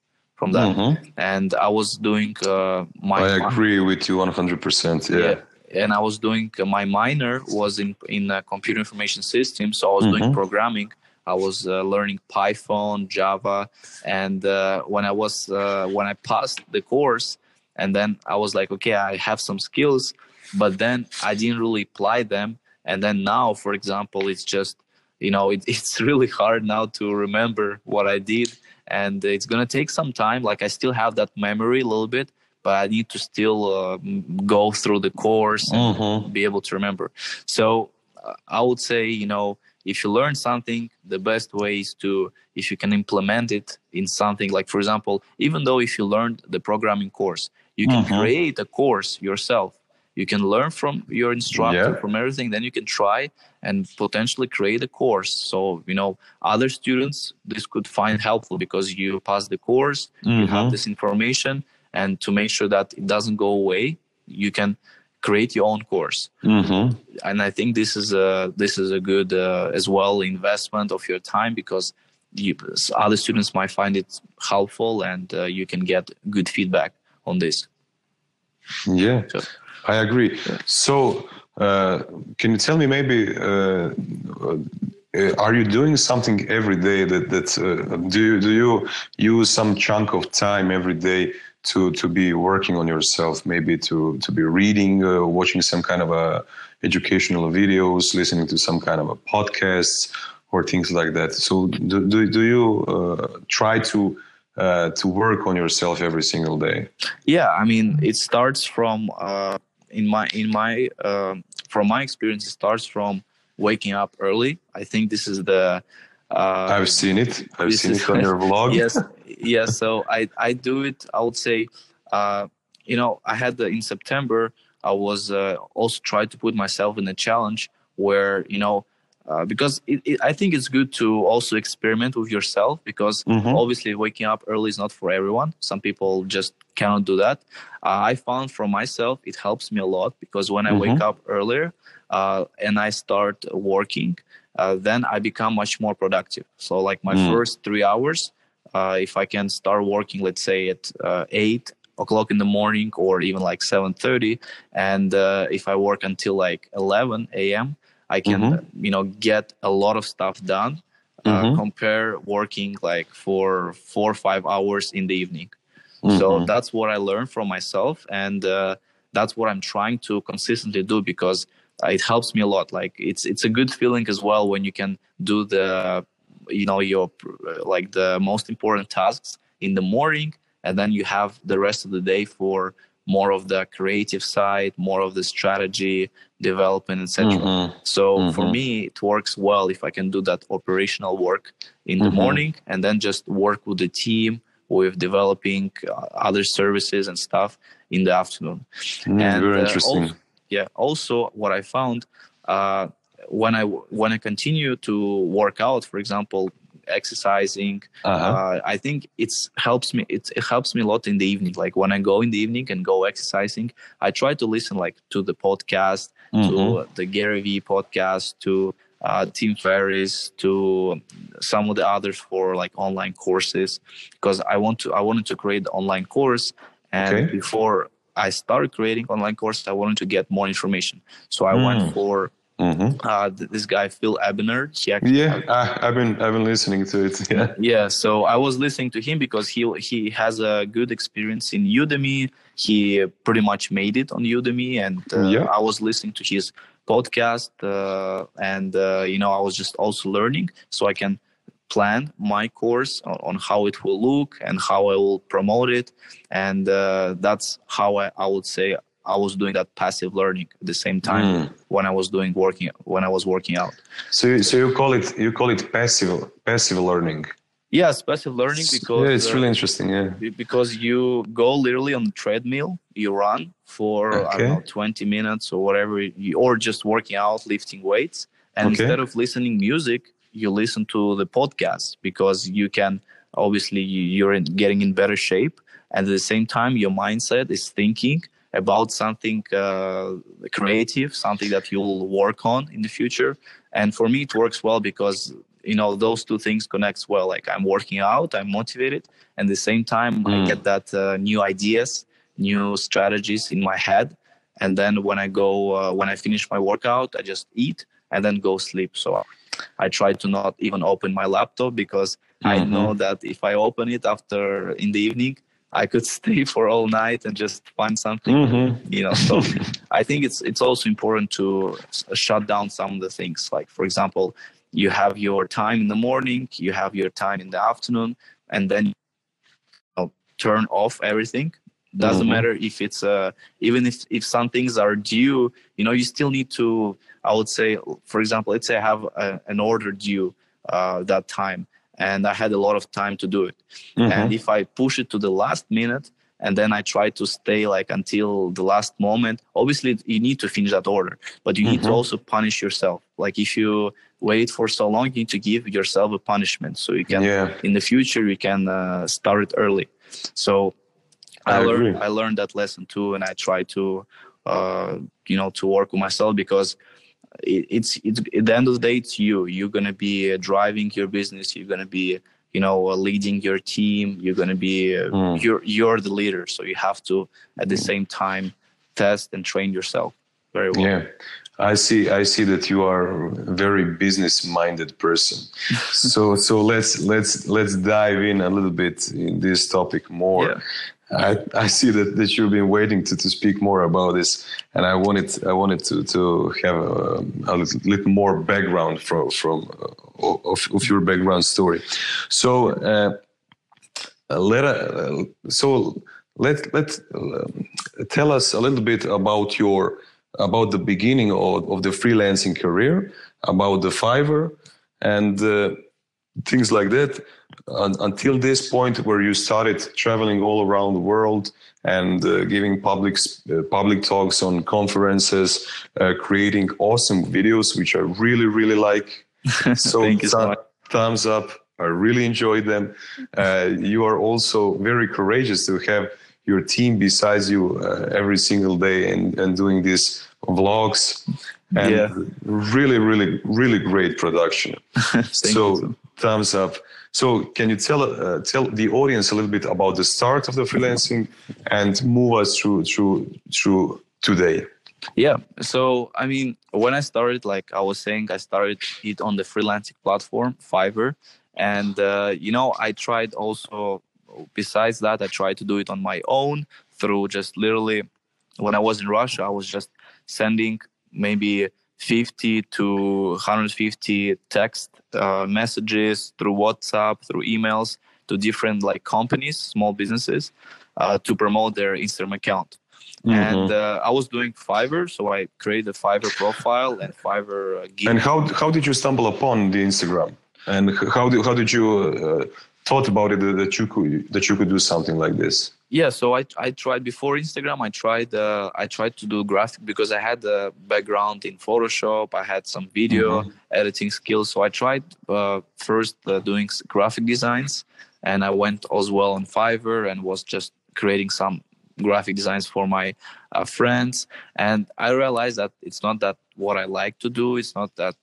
from that. Mm-hmm. And I was doing uh, my. I agree with you one hundred percent. Yeah. And I was doing uh, my minor was in in computer information systems, so I was mm-hmm. doing programming. I was uh, learning Python, Java, and uh, when I was uh, when I passed the course, and then I was like, okay, I have some skills, but then I didn't really apply them. And then now, for example, it's just you know it, [LAUGHS] it's really hard now to remember what i did and it's going to take some time like i still have that memory a little bit but i need to still uh, go through the course and mm-hmm. be able to remember so uh, i would say you know if you learn something the best way is to if you can implement it in something like for example even though if you learned the programming course you can mm-hmm. create a course yourself you can learn from your instructor yeah. from everything then you can try and potentially create a course so you know other students this could find helpful because you pass the course mm-hmm. you have mm-hmm. this information and to make sure that it doesn't go away you can create your own course mm-hmm. and i think this is a this is a good uh, as well investment of your time because you, other students might find it helpful and uh, you can get good feedback on this yeah so, I agree. So, uh, can you tell me maybe? Uh, uh, are you doing something every day that that uh, do you, do you use some chunk of time every day to to be working on yourself maybe to to be reading uh, watching some kind of a educational videos listening to some kind of a podcasts or things like that so do, do, do you uh, try to uh, to work on yourself every single day? Yeah, I mean, it starts from uh, in my in my uh, from my experience. It starts from waking up early. I think this is the. Uh, I've seen it. I've seen it on your [LAUGHS] vlog. yes, yes. So I I do it. I would say, uh, you know, I had the in September. I was uh, also trying to put myself in a challenge where you know uh, because it, it, I think it's good to also experiment with yourself because mm-hmm. obviously waking up early is not for everyone. Some people just cannot do that. Uh, I found for myself it helps me a lot because when I mm-hmm. wake up earlier uh, and I start working, uh, then I become much more productive. So like my mm. first three hours, uh, if I can start working, let's say at uh, eight o'clock in the morning or even like 7.30 and if i work until like 11 a.m I can mm-hmm. you know get a lot of stuff done. Uh, mm-hmm. compare working like for four or five hours in the evening. Mm-hmm. So that's what I learned from myself, and uh, that's what I'm trying to consistently do because it helps me a lot. Like it's it's a good feeling as well when you can do the you know your like the most important tasks in the morning, and then you have the rest of the day for more of the creative side, more of the strategy development, etc. Mm-hmm. So mm-hmm. for me, it works well if I can do that operational work in the mm-hmm. morning and then just work with the team with developing uh, other services and stuff in the afternoon. Mm, and very uh, interesting. Also, yeah. Also, what I found uh, when I when I continue to work out, for example, exercising. Uh-huh. Uh, I think it's helps me. It, it helps me a lot in the evening. Like when I go in the evening and go exercising, I try to listen like to the podcast, mm-hmm. to the Gary Vee podcast, to uh, Tim Ferriss, to some of the others for like online courses, because I want to. I wanted to create the online course, and okay. before I started creating online courses, I wanted to get more information. So I mm. went for Mm-hmm. Uh, this guy Phil Ebiner. yeah, I, have been I've been listening to it. [LAUGHS] Yeah, yeah. So I was listening to him because he he has a good experience in Udemy. He pretty much made it on Udemy, and uh, yeah. I was listening to his podcast, uh, and uh, you know I was just also learning, so I can plan my course on, on, how it will look and how I will promote it, and uh, that's how I, I would say I was doing that passive learning at the same time mm. when I was doing working when I was working out. So, so you call it you call it passive passive learning. Yes, passive learning because yeah, it's uh, really interesting. Yeah, because you go literally on the treadmill, you run for okay. I don't know twenty minutes or whatever, you, or just working out, lifting weights, and okay. instead of listening music, you listen to the podcast because you can obviously you're in, getting in better shape, and at the same time your mindset is thinking about something uh, creative, something that you'll work on in the future. And for me, it works well because you know those two things connects well. Like I'm working out, I'm motivated, and at the same time mm. I get that uh, new ideas, new strategies in my head. And then when I go, uh, when I finish my workout, I just eat and then go sleep. So I try to not even open my laptop because mm-hmm. I know that if I open it after in the evening, I could [LAUGHS] stay for all night and just find something, mm-hmm. you know. So [LAUGHS] I think it's it's also important to shut down some of the things. Like for example, you have your time in the morning, you have your time in the afternoon, and then you know, turn off everything. Doesn't mm-hmm. matter if it's uh even if if some things are due, you know, you still need to. I would say, for example, let's say I have a, an order due uh, that time and I had a lot of time to do it. Mm-hmm. And if I push it to the last minute and then I try to stay like until the last moment, obviously you need to finish that order, but you mm-hmm. need to mm-hmm. also punish yourself. Like if you wait for so long, you need to give yourself a punishment so you can yeah. in the future you can uh, start it early. So I, I learned I learned that lesson too, and I try to uh, you know to work with myself because it's it's at the end of the day it's you. You're gonna be uh, driving your business. You're gonna be you know uh, leading your team. You're gonna be mm. you're you're the leader. So you have to at the same time test and train yourself very well. Yeah. I see i see that you are a very business minded person. [LAUGHS] So so let's let's let's dive in a little bit in this topic more. Yeah. I, I see that, that you've been waiting to, to speak more about this, and I wanted I wanted to to have a, a little, little, more background from from uh, of, of your background story. So uh, let uh, so let let uh, tell us a little bit about your about the beginning of, of the freelancing career, about the Fiverr, and uh, things like that. Until this point, where you started traveling all around the world and uh, giving public uh, public talks on conferences, uh, creating awesome videos, which I really really like. [LAUGHS] So, th- so thumbs up. I really enjoyed them. Uh, you are also very courageous to have your team besides you uh, every single day and, and doing these vlogs and yeah. really really really great production [LAUGHS] so thumbs up so can you tell uh, tell the audience a little bit about the start of the freelancing and move us through through through today? Yeah. So i mean when i started like i was saying i started it on the freelancing platform fiverr. And uh, you know i tried also besides that, I tried to do it on my own through just literally when I was in Russia, I was just sending maybe 50 to 150 text uh, messages through WhatsApp, through emails to different like companies, small businesses, uh, to promote their Instagram account. Mm-hmm. And uh, I was doing Fiverr, so I created a Fiverr profile and Fiverr. Uh, and how how did you stumble upon the Instagram? And how did how did you uh, thought about it that you could that you could do something like this? Yeah, so I I tried before Instagram. I tried uh, I tried to do graphic because I had a background in Photoshop. I had some video mm-hmm. editing skills, so I tried uh, first uh, doing graphic designs, and I went as well on Fiverr and was just creating some graphic designs for my uh, friends. And I realized that it's not that what I like to do. It's not that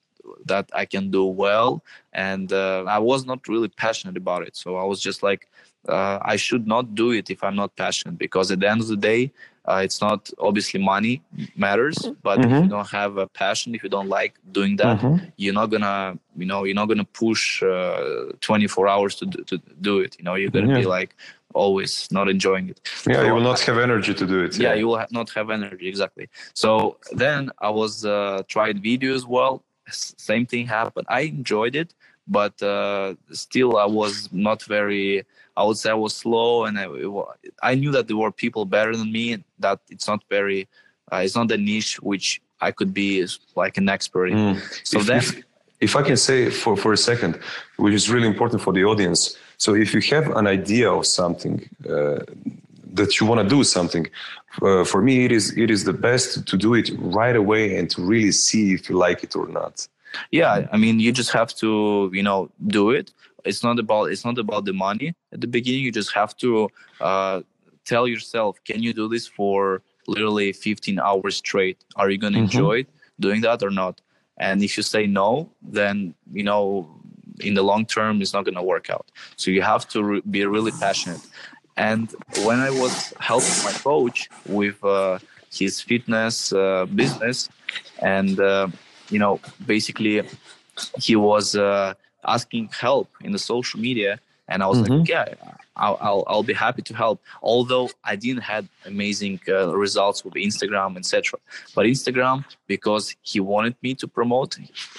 that I can do well, and uh, I was not really passionate about it. So I was just like, uh, I should not do it if I'm not passionate, because at the end of the day, uh, it's not obviously money matters, but mm-hmm. if you don't have a passion, if you don't like doing that, mm-hmm. you're not gonna, you know, you're not gonna push uh, 24 hours to do, to do it. You know, you're gonna yeah. be like always not enjoying it. Yeah, so, you will not have energy to do it. Yeah, yeah you will ha- not have energy exactly. So then I was uh, tried video as well same thing happened. I enjoyed it, but uh, still I was not very. I would say I was slow, and I, I knew that there were people better than me. That it's not very, uh, it's not the niche which I could be like an expert in. Mm. So if, then, if, if I can say for for a second, which is really important for the audience. So if you have an idea of something. Uh, that you want to do something uh, for me it is it is the best to do it right away and to really see if you like it or not yeah i mean you just have to you know do it it's not about it's not about the money. At the beginning you just have to uh, tell yourself can you do this for literally 15 hours straight? Are you going to mm-hmm. enjoy doing that or not? And if you say no then you know in the long term it's not going to work out. So you have to re- be really passionate. And when I was helping my coach with uh, his fitness uh, business, and uh, you know, basically, he was uh, asking help in the social media, and I was mm-hmm. like, yeah. I'll, I'll, I'll be happy to help. Although I didn't had amazing uh, results with Instagram, etc. But Instagram, because he wanted me to promote,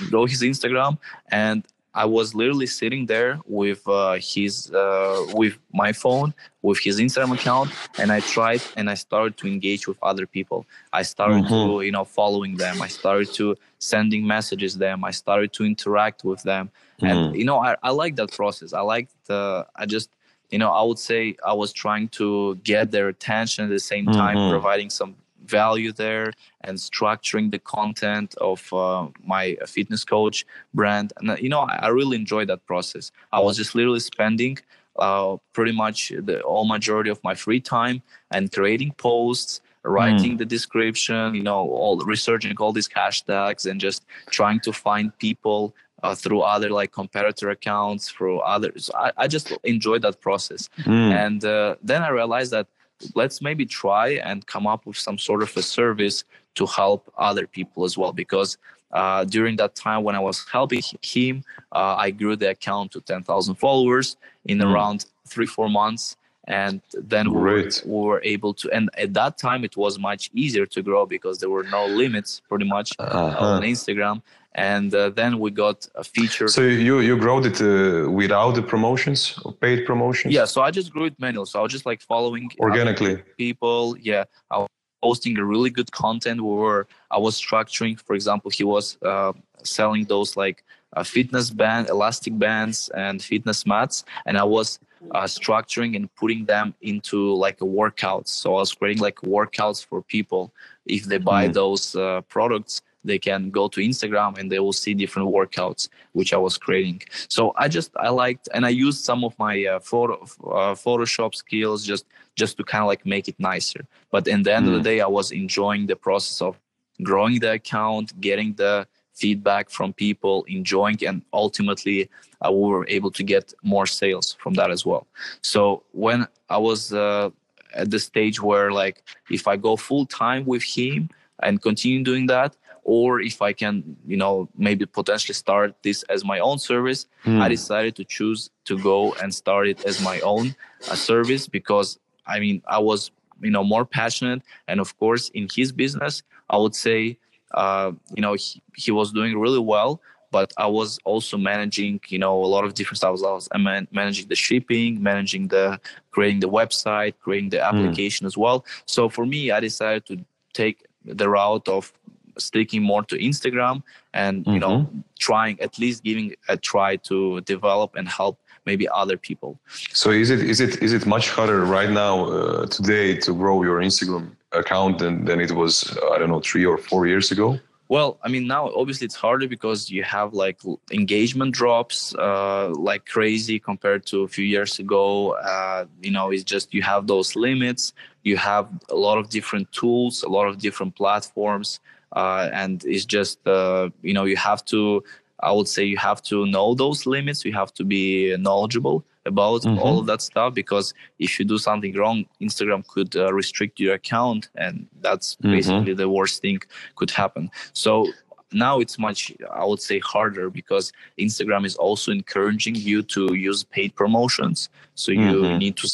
grow his Instagram, and I was literally sitting there with uh, his uh, with my phone with his Instagram account, and I tried and I started to engage with other people. I started mm-hmm. to you know following them. I started to sending messages them. I started to interact with them, mm-hmm. and you know I, I like that process. I like the I just you know I would say I was trying to get their attention at the same time, mm-hmm. providing some value there and structuring the content of uh, my fitness coach brand and uh, you know I, I, really enjoyed that process i was just literally spending uh, pretty much the all majority of my free time and creating posts writing mm. the description you know all researching all these hashtags and just trying to find people uh, through other like competitor accounts through others i, I just enjoyed that process mm. and uh, then i realized that let's maybe try and come up with some sort of a service to help other people as well because uh, during that time when I was helping him, uh, I grew the account to 10,000 followers in mm. around three, four months. And then we were, we were, able to, and at that time it was much easier to grow because there were no limits pretty much uh, uh-huh. on Instagram. And uh, then we got a feature. So you you growed it uh, without the promotions or paid promotions? Yeah, so I just grew it manually. So I was just like following organically people. Yeah, I was posting a really good content. Where I was structuring. For example, he was uh, selling those like uh, fitness band, elastic bands, and fitness mats, and I was uh, structuring and putting them into like a workouts. So I was creating like workouts for people if they buy mm. those uh, products they can go to instagram and they will see different workouts which i was creating so i just i liked and i used some of my uh, photo uh, photoshop skills just just to kind of like make it nicer but in the end mm. of the hmm. day i was enjoying the process of growing the account getting the feedback from people enjoying and ultimately uh, we were able to get more sales from that as well so when i was uh, at the stage where like if i go full time with him and continue doing that or if I can, you know, maybe potentially start this as my own service, mm. I decided to choose to go and start it as my own uh, service because I mean, I was, you know, more passionate. And of course, in his business, I would say, uh, you know, he, he was doing really well. But I was also managing, you know, a lot of different stuff. I was managing the shipping, managing the creating the website, creating the hmm. application mm. as well. So for me, I decided to take the route of sticking more to Instagram and mm-hmm. you know mm-hmm. trying at least giving a try to develop and help maybe other people. So is it is it is it much harder right now uh, today to grow your Instagram account than than it was I don't know three or four years ago? Well, I mean, now obviously it's harder because you have like engagement drops uh, like crazy compared to a few years ago. Uh, you know, it's just you have those limits. You have a lot of different tools, a lot of different platforms uh, and it's just uh, you know you have to i would say you have to know those limits you have to be knowledgeable about mm-hmm. all of that stuff because if you do something wrong instagram could uh, restrict your account and that's mm-hmm. basically the worst thing could happen so now it's much i would say harder because instagram is also encouraging you to use paid promotions so you mm-hmm. need to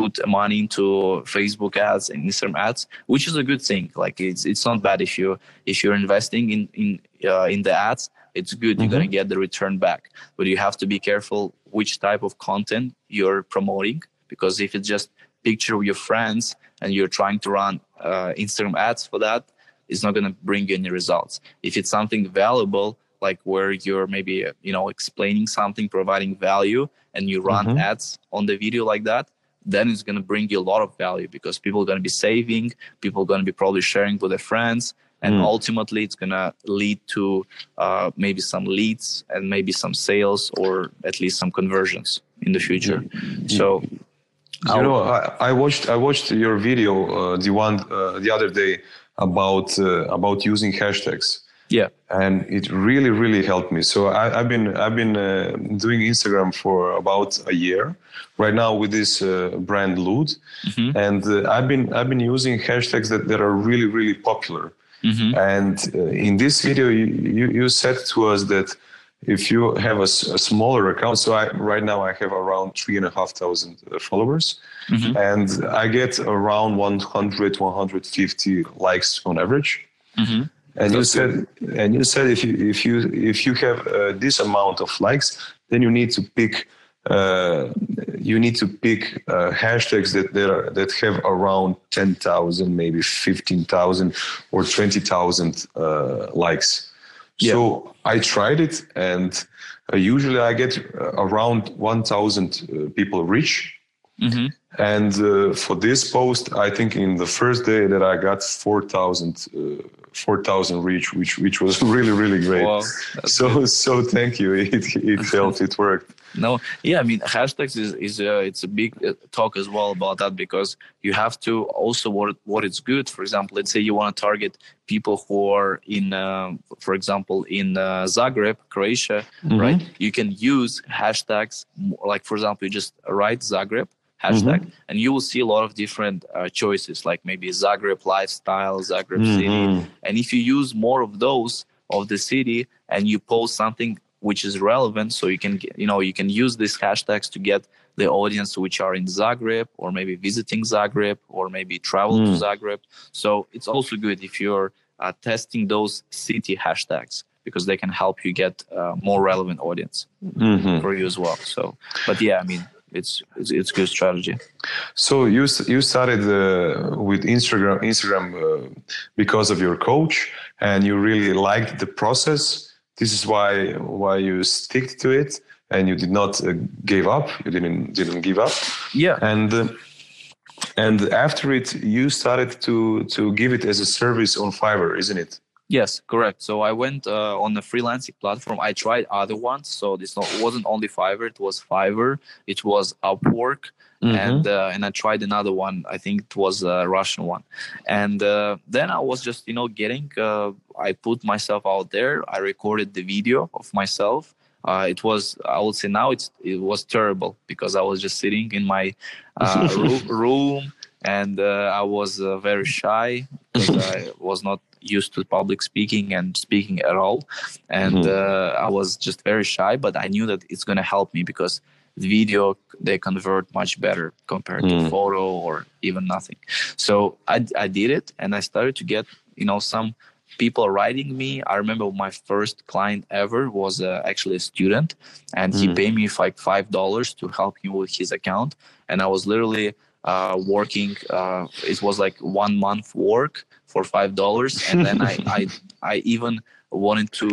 put money into Facebook ads and Instagram ads, which is a good thing. Like it's it's not bad if you if you're investing in in uh, in the ads, it's good. Mm-hmm. You're gonna get the return back, but you have to be careful which type of content you're promoting because if it's just picture of your friends and you're trying to run uh, Instagram ads for that, it's not gonna bring you any results. If it's something valuable like where you're maybe you know explaining something providing value and you run mm-hmm. ads on the video like that then it's going to bring you a lot of value because people are going to be saving people are going to be probably sharing with their friends and mm. ultimately it's going to lead to uh, maybe some leads and maybe some sales or at least some conversions in the future. So you know I, I, watched i watched your video uh, the one uh, the other day about uh, about using hashtags yeah and it really really helped me so I, have been i've been uh, doing instagram for about a year right now with this uh, brand Loot, mm-hmm. and uh, I've been I've been using hashtags that, that are really really popular. Mm-hmm. And uh, in this video, you, you, you said to us that if you have a, a, smaller account, so I right now I have around three and a half thousand uh, followers, mm-hmm. and I get around 100 150 likes on average. Mm-hmm. And you said, and you said if you if you if you have uh, this amount of likes, then you need to pick uh, you need to pick uh, hashtags that that, are, that have around 10,000, maybe 15,000 or 20,000 uh, likes. Yeah. So I tried it, and uh, usually I get uh, around 1,000 people reach. Mm-hmm. And for this post, I think in the first day that I got 4,000 4,000 reach, which which was [LAUGHS] really really great. Wow, so good. so thank you. [LAUGHS] It it helped. It worked. No, yeah, I mean hashtags is is uh, it's a big uh, talk as well about that because you have to also what what it's good. For example, let's say you want to target people who are in, uh, for example, in uh, Zagreb, Croatia, mm-hmm. right? You can use hashtags like, for example, you just write Zagreb hashtag mm-hmm. and you will see a lot of different uh, choices like maybe zagreb lifestyle zagreb mm-hmm. city and if you use more of those of the city and you post something which is relevant so you can get, you know you can use these hashtags to get the audience which are in zagreb or maybe visiting zagreb or maybe travel mm. to zagreb so it's also good if you're uh, testing those city hashtags because they can help you get uh, more relevant audience Mhm. for you as well. So, but yeah, I mean, it's it's, it's good strategy. So you you started uh, with Instagram Instagram uh, because of your coach, and you really liked the process. This is why why you stick to it, and you did not uh, give up. You didn't didn't give up, Yeah, and uh, and after it, you started to to give it as a service on Fiverr, isn't it? Yes, correct. So I went uh, on a freelancing platform. I tried other ones. So this not, wasn't only Fiverr. It was Fiverr. It was Upwork, and uh, and I tried another one. I think it was a Russian one. And uh, then I was just you know getting. Uh, I put myself out there. I recorded the video of myself. Uh, it was I would say now it's it was terrible because I was just sitting in my uh, [LAUGHS] room and uh, I was uh, very shy because [LAUGHS] I was not used to public speaking and speaking at all, and Mhm. uh, I was just very shy. But I knew that it's gonna help me because video they convert much better compared Mm. to photo or even nothing. So I I did it, and I started to get you know some people writing me. I remember my first client ever was uh, actually a student, and he Mm. paid me like five dollars to help him with his account, and I was literally uh, working. Uh, it was like one month work for five dollars, and then I, [LAUGHS] I I even wanted to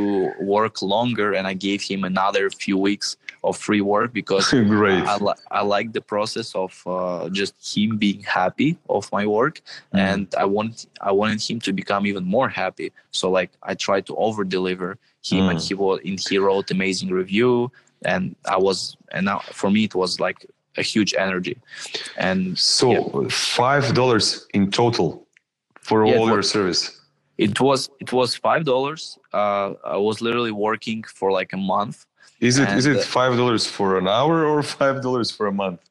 work longer, and I gave him another few weeks of free work because [LAUGHS] Great. I, li- I like the process of uh, just him being happy of my work, Mm. and I want I wanted him to become even more happy. So like I tried to over deliver him, and Mm. he was and he wrote amazing review, and I was and now for me it was like a huge energy, and So Yeah. five dollars in total for Yeah, all your service. it was it was five dollars. Uh, I was literally working for like a month. Is it is it uh, five dollars for an hour or five dollars for a month?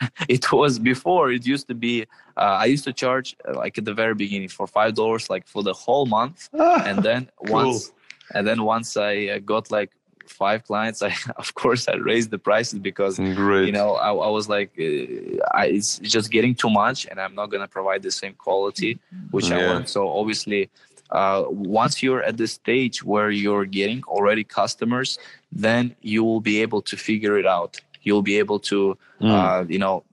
[LAUGHS] it was before it used to be uh, i used to charge uh, like at the very beginning for five dollars like for the whole month and then once and then once i uh, got like five clients i [LAUGHS] of course i raised the prices because Great. you know i, I was like uh, I, it's just getting too much and i'm not going to provide the same quality which i want so obviously uh, once you're at the stage where you're getting already customers then you will be able to figure it out you'll be able to Mm. uh, you know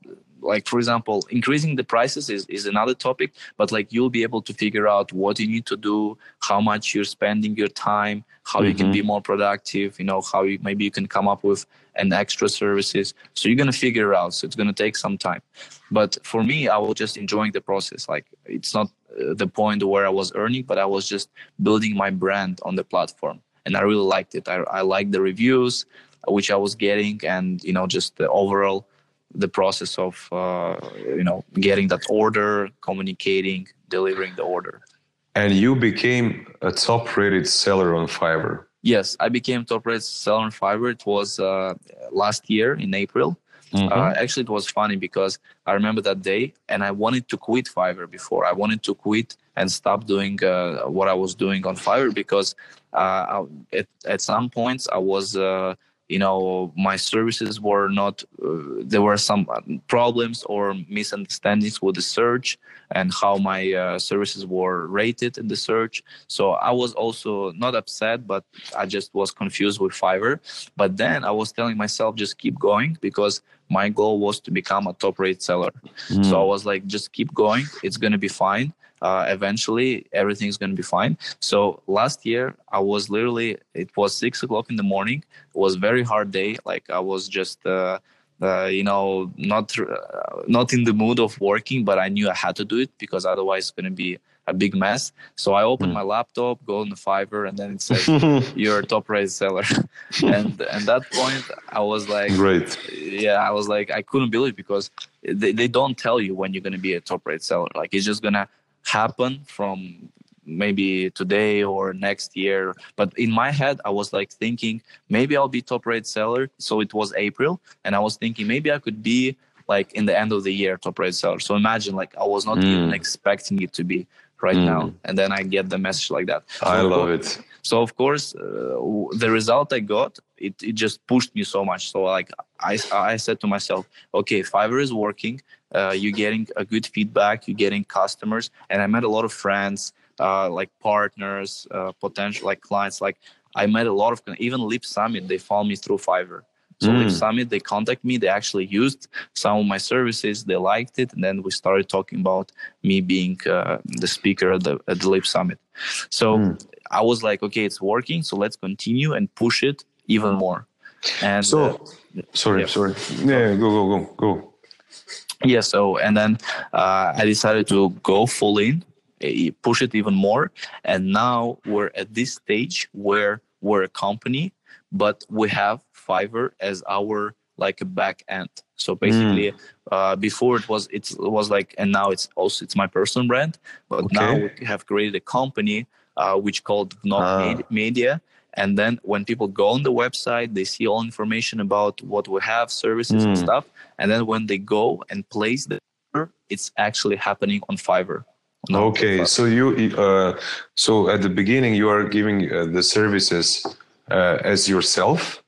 like for example increasing the prices is, is another topic but like you'll be able to figure out what you need to do how much you're spending your time how you can be more productive you know how you maybe you can come up with an extra services. So you're going to figure it out so it's going to take some time. But for me i was just enjoying the process like it's not uh, the point where i was earning but i was just building my brand on the platform and i really liked it. I, I liked the reviews which i was getting and you know just the overall the process of uh, you know getting that order communicating delivering the order and you became a top rated seller on Fiverr. yes i became top rated seller on fiverr it was uh, last year in april Mm-hmm. uh, actually it was funny because i remember that day and i wanted to quit fiverr before i wanted to quit and stop doing uh, what i was doing on fiverr because uh, I- at, at some points i was uh, you know my services were not uh, there were some problems or misunderstandings with the search and how my uh, services were rated in the search. So i was also not upset but i just was confused with fiverr. But then i was telling myself just keep going because my goal was to become a top rate seller. Mm. so i was like just keep going. It's going to be fine uh, eventually everything's going to be fine. So last year i was literally it was six o'clock in the morning. It was a very hard day. Like i was just uh, uh, you know not uh, not in the mood of working but i knew i had to do it because otherwise it's going to be a big mess. So i opened Mm. my laptop go on the fiverr and then it [LAUGHS] says you're a top rated seller. [LAUGHS] And at that point i was like Great. yeah i was like i couldn't believe because they, they don't tell you when you're going to be a top rate seller. Like it's just going to happen from maybe today or next year. But in my head i was like thinking maybe i'll be top rate seller. So it was april and i was thinking maybe i could be like in the end of the year top rate seller. So imagine like i was not even Mm. expecting it to be right Mm. now. And then i get the message like that. So I love course- it. so of course uh, the result i got it, it just pushed me so much. So like i i said to myself okay fiverr is working uh, you're getting a good feedback you're getting customers and i met a lot of friends uh, like partners, uh, potential like clients. Like I met a lot of even Lip Summit. They found me through Fiverr. So mm. Lip Summit, they contact me. They actually used some of my services. They liked it, and then we started talking about me being uh, the speaker at the at the Lip Summit. So mm. I was like, okay, it's working. So let's continue and push it even more. And so, uh, sorry, yeah. sorry, yeah, go, go, go, go. Yeah. So and then uh, I decided to go full in, eh, push it even more, and now we're at this stage where we're a company, but we have Fiverr as our like a back end. So basically, mm. uh, before it was it was like, and now it's also it's my personal brand. But okay. now we have created a company uh, which called Knock ah. Media. And then when people go on the website, they see all information about what we have, services mm. and stuff. And then when they go and place the order, it's actually happening on Fiverr. Okay, so you uh, so at the beginning you are giving uh, the services uh, as yourself,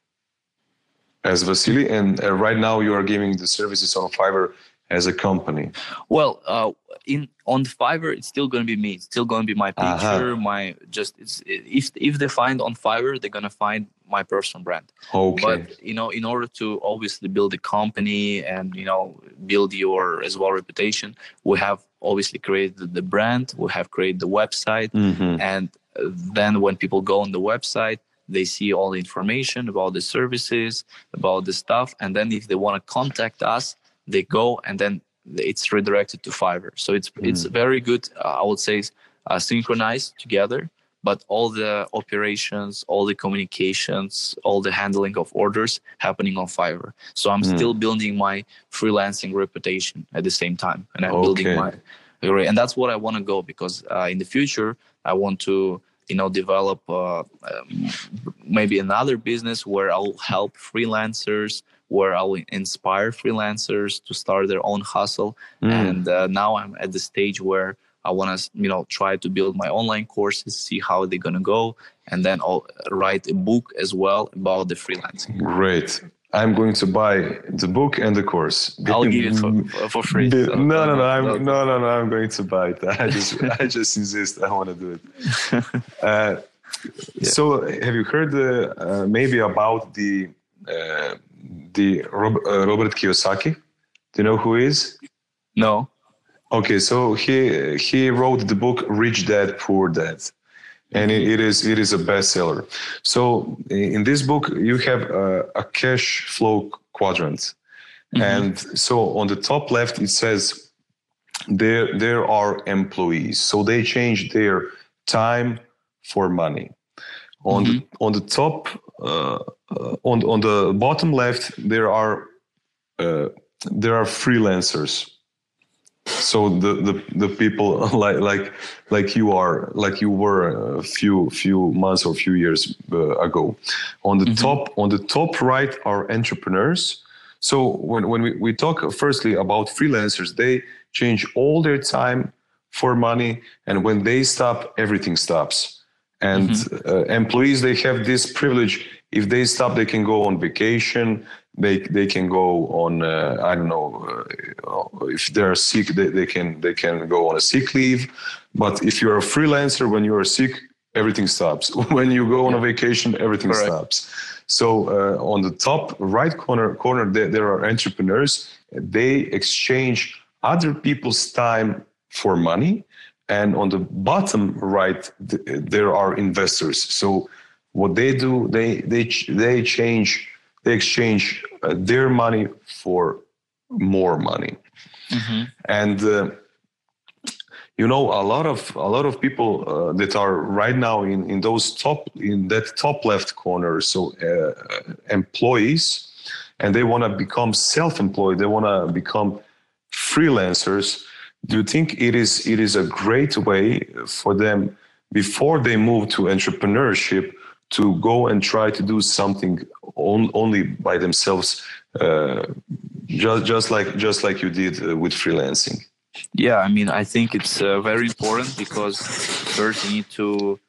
as Vasily, and uh, right now you are giving the services on Fiverr as a company. Well, uh, in on Fiverr, it's still going to be me. It's still going to be my picture, uh-huh. my just. It's if if they find on Fiverr, they're going to find my personal brand. Okay. But you know, in order to obviously build a company and you know build your as well reputation, we have obviously created the brand. We have created the website, mm-hmm. and then when people go on the website, they see all the information about the services, about the stuff, and then if they want to contact us, they go and then it's redirected to Fiverr. So it's mm. it's very good. Uh, I would say uh, synchronized together, but all the operations, all the communications, all the handling of orders happening on Fiverr. So I'm mm. still building my freelancing reputation at the same time, and I'm okay. building my and that's what I want to go because uh, in the future I want to you know develop uh, um, maybe another business where I'll help freelancers where I'll inspire freelancers to start their own hustle. Mm. And uh, now I'm at the stage where I want to, you know, try to build my online courses, see how they're gonna go, and then I'll write a book as well about the freelancing. Great. I'm going to buy the book and the course. I'll give it for, [LAUGHS] for free. So no, no, no, I'm no, no, no. I'm going to buy it. [LAUGHS] I just, I just insist. I want to do it. [LAUGHS] Uh, yeah. So, have you heard uh, maybe about the uh, the uh, Robert Kiyosaki. Do you know who he is? No. Okay, so he he wrote the book Rich Dad Poor Dad, and it, it is it is a bestseller. So in this book you have a, a cash flow quadrant, mm-hmm. and so on the top left it says there there are employees, so they change their time for money. On mm-hmm. the on the top uh, uh, on on the bottom left there are uh, there are freelancers so the, the the people [LAUGHS] like like like you are like you were a few few months or few years uh, ago on the mm-hmm. top on the top right are entrepreneurs so when, when we, we talk firstly about freelancers they change all their time for money and when they stop everything stops and mm-hmm. uh, employees they have this privilege if they stop they can go on vacation. They they can go on uh, i don't know uh, if they're sick they, they can they can go on a sick leave. But if you're a freelancer when you're sick everything stops. [LAUGHS] When you go on a vacation everything Correct. stops. So uh, on the top right corner corner there, there are entrepreneurs. They exchange other people's time for money. And on the bottom right there are investors. So what they do they they they change they exchange uh, their money for more money mm-hmm. and uh, you know a lot of a lot of people uh, that are right now in in those top in that top left corner so uh, employees and they want to become self-employed they want to become freelancers do you think it is it is a great way for them before they move to entrepreneurship to go and try to do something on, only by themselves uh, just just like just like you did uh, with freelancing. Yeah i mean i think it's uh, very important because first you need to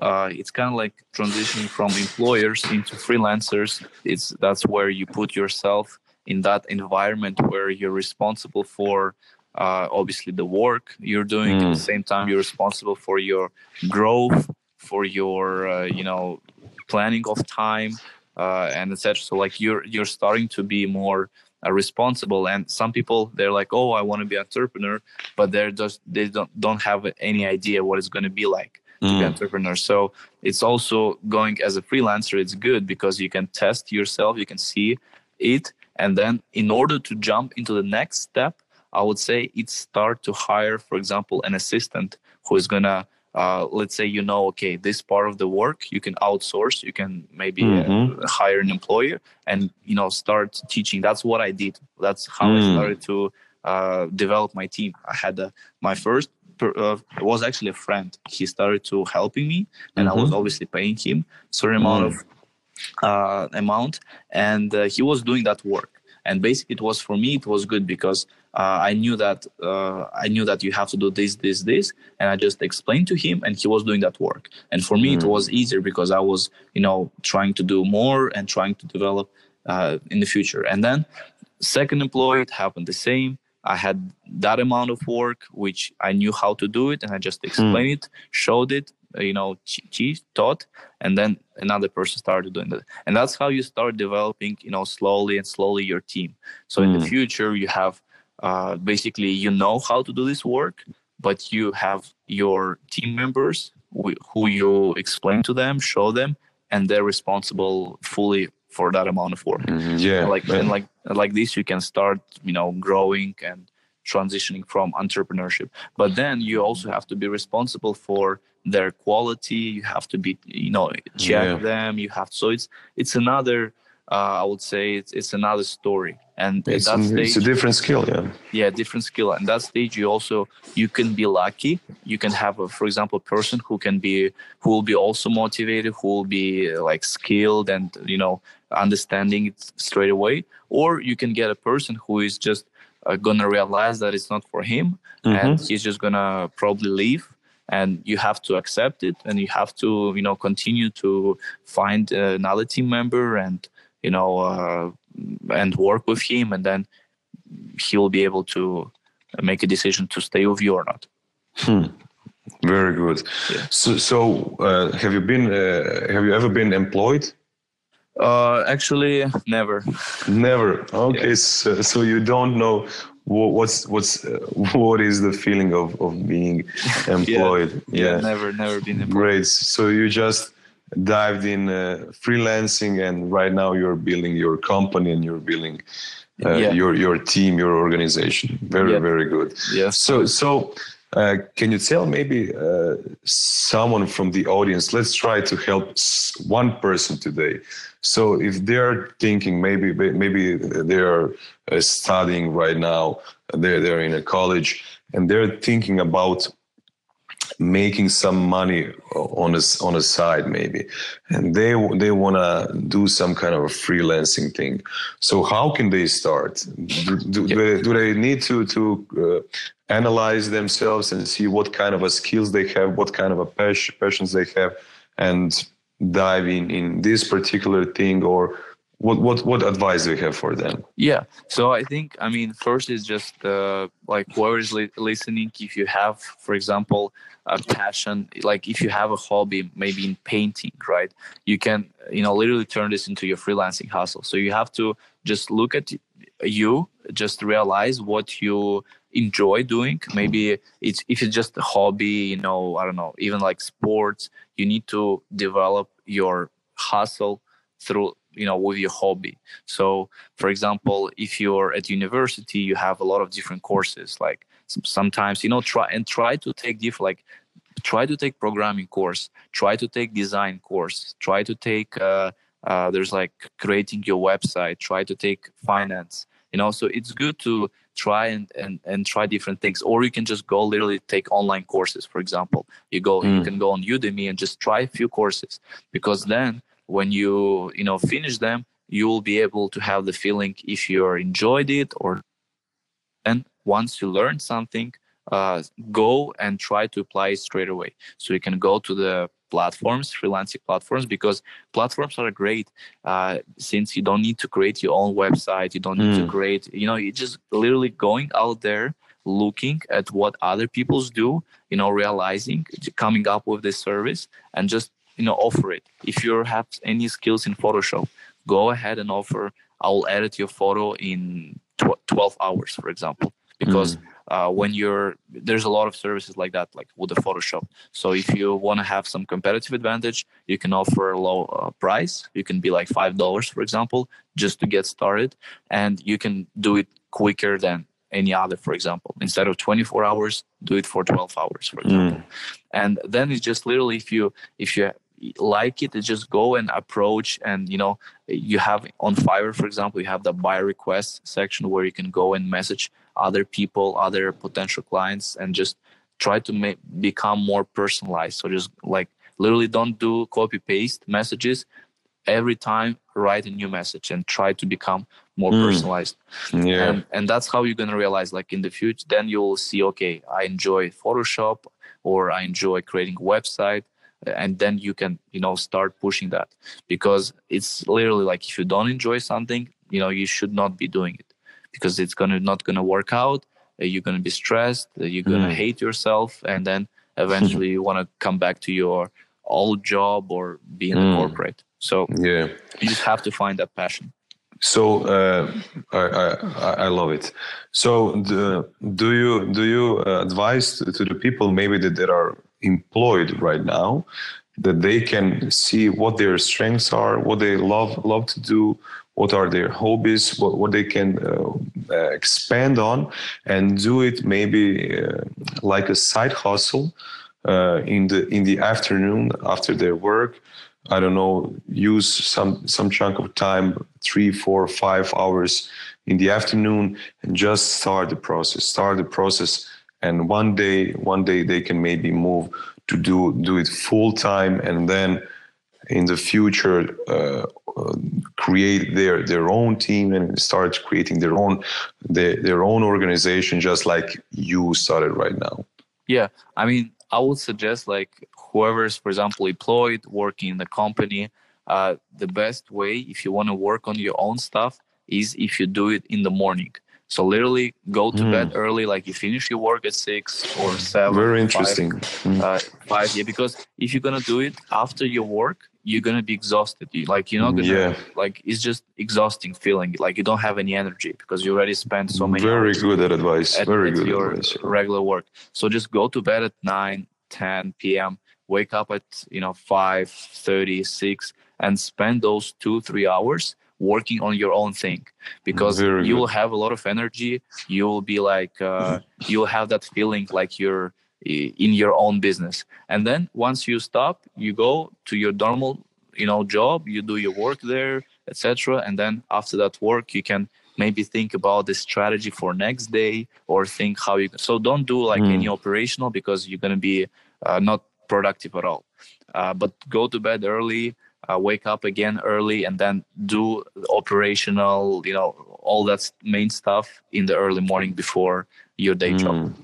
uh, it's kind of like transitioning from employers into freelancers. It's that's where you put yourself in that environment where you're responsible for uh, obviously the work you're doing. Mm. at the same time you're responsible for your growth for your uh, you know planning of time uh, and etc so like you're you're starting to be more uh, responsible and some people they're like oh i want to be an entrepreneur but they're just they don't don't have any idea what it's going to be like to mm. be entrepreneur so it's also going as a freelancer it's good because you can test yourself you can see it and then in order to jump into the next step I would say it's start to hire, for example, an assistant who is gonna, uh, let's say, you know, okay, this part of the work you can outsource, you can maybe uh, mm-hmm. uh, hire an employer and you know start teaching. That's what I did. That's how mm. I started to uh, develop my team. I had uh, my first uh, was actually a friend. He started to helping me, and mm-hmm. I was mm-hmm. obviously paying him certain amount mm. of uh, amount, and uh, he was doing that work and basically it was for me it was good because uh, i knew that uh, i knew that you have to do this this this and i just explained to him and he was doing that work and for me mm. it was easier because i was you know trying to do more and trying to develop uh, in the future and then second employee it happened the same i had that amount of work which i knew how to do it and i just explained mm. it showed it you know she taught and then another person started doing that and that's how you start developing you know slowly and slowly your team so mm. in the mm. future you have uh, basically you know how to do this work but you have your team members who you explain to them show them and they're responsible fully for that amount of work mm-hmm. yeah and like and like like this you can start you know growing and transitioning from entrepreneurship but then you also have to be responsible for their quality you have to be you know check yeah. them you have so it's it's another uh, I would say it's, it's another story. And it's, that stage, it's a different skill, yeah. Yeah, different skill. And that stage, you also you can be lucky. You can have, a, for example, a person who can be who will be also motivated, who will be like skilled and you know understanding it straight away. Or you can get a person who is just uh, gonna realize that it's not for him, mm-hmm. and he's just gonna probably leave and you have to accept it and you have to you know continue to find another team member and you know uh, and work with him and then he will be able to make a decision to stay with you or not hmm. very good yeah. so so uh, have you been uh, have you ever been employed uh, actually, never. Never. Okay, yeah. so, so you don't know what's what's uh, [LAUGHS] what is the feeling of of being [LAUGHS] employed yeah, yeah, never never been employed great so you just dived in uh, freelancing and right now you're building your company and you're building uh, yeah. your your team your organization very yeah. very good yeah so so uh, can you tell maybe uh, someone from the audience let's try to help one person today so if they're thinking maybe maybe they're uh, studying right now, they're they're in a college and they're thinking about making some money on a, on a side maybe. And they they want to do some kind of a freelancing thing. So how can they start? Do, do, yep. they, do they need to to uh, analyze themselves and see what kind of a skills they have what kind of a passion, passions they have and dive in in this particular thing or what what what advice do you have for them? Yeah. So i think i mean first is just uh, like whoever is li- listening if you have for example a passion like if you have a hobby maybe in painting right? You can you know literally turn this into your freelancing hustle. So you have to just look at you just realize what you enjoy doing. Maybe it's if it's just a hobby you know i don't know even like sports you need to develop your hustle through you know with your hobby. So for example if you're at university you have a lot of different courses like sometimes you know try and try to take different like try to take programming course try to take design course try to take uh, uh, there's like creating your website try to take finance you know? So it's good to try and, and and try different things or you can just go literally take online courses for example. You go mm. you can go on udemy and just try a few courses because then when you you know finish them you will be able to have the feeling if you enjoyed it or and once you learn something uh, go and try to apply it straight away so you can go to the platforms, freelancing platforms, because platforms are great uh, since you don't need to create your own website. You don't need mm. to create, you know, you just literally going out there looking at what other people's do you know realizing coming up with this service and just you know offer it. If you have any skills in photoshop go ahead and offer. I'll edit your photo in tw- 12 hours for example. Because mm. uh, when you're there's a lot of services like that like with the photoshop. So if you want to have some competitive advantage you can offer a low uh, price. You can be like five dollars for example just to get started. And you can do it quicker than any other for example. Instead of 24 hours do it for 12 hours for example. Mm. and then it's just literally if you if you like it just go and approach and you know you have on fiverr for example you have the buy request section where you can go and message other people other potential clients and just try to make become more personalized. So just like literally don't do copy paste messages. Every time write a new message and try to become more mm. personalized. Yeah. And, and that's how you're going to realize like in the future then you'll see okay i enjoy photoshop or i enjoy creating website and then you can you know start pushing that because it's literally like if you don't enjoy something you know you should not be doing it because it's gonna not gonna work out uh, you're gonna be stressed uh, you're gonna mm. hate yourself and then [LAUGHS] eventually you want to come back to your old job or be in mm. corporate so yeah you just have to find that passion so uh, I, I, I love it. So the, do you do you advise to, to the people maybe that there are employed right now that they can see what their strengths are what they love love to do what are their hobbies what, what they can uh, uh, expand on and do it maybe uh, like a side hustle uh, in the in the afternoon after their work. I don't know use some some chunk of time three four five hours in the afternoon and just start the process start the process and one day one day they can maybe move to do do it full time and then in the future uh, uh, create their their own team and start creating their own their, their own organization just like you started right now. Yeah i mean i would suggest like whoever's for example employed working in the company uh, the best way if you want to work on your own stuff is if you do it in the morning so literally go to mm. bed early, like you finish your work at six or seven. Very interesting. Five, mm. uh, five yeah, because if you're gonna do it after your work, you're gonna be exhausted. You, like you're not gonna yeah. like it's just exhausting feeling. Like you don't have any energy because you already spent so many. Very good advice. At, Very at good your advice. regular work. So just go to bed at 9, 10 p.m. Wake up at you know 5, 30, 6, and spend those two three hours working on your own thing because Very you good. will have a lot of energy you will be like uh, [LAUGHS] you'll have that feeling like you're in your own business and then once you stop you go to your normal you know job you do your work there etc and then after that work you can maybe think about the strategy for next day or think how you so don't do like mm. any operational because you're going to be uh, not productive at all uh, but go to bed early uh, wake up again early and then do operational you know all that main stuff in the early morning before your day mm. job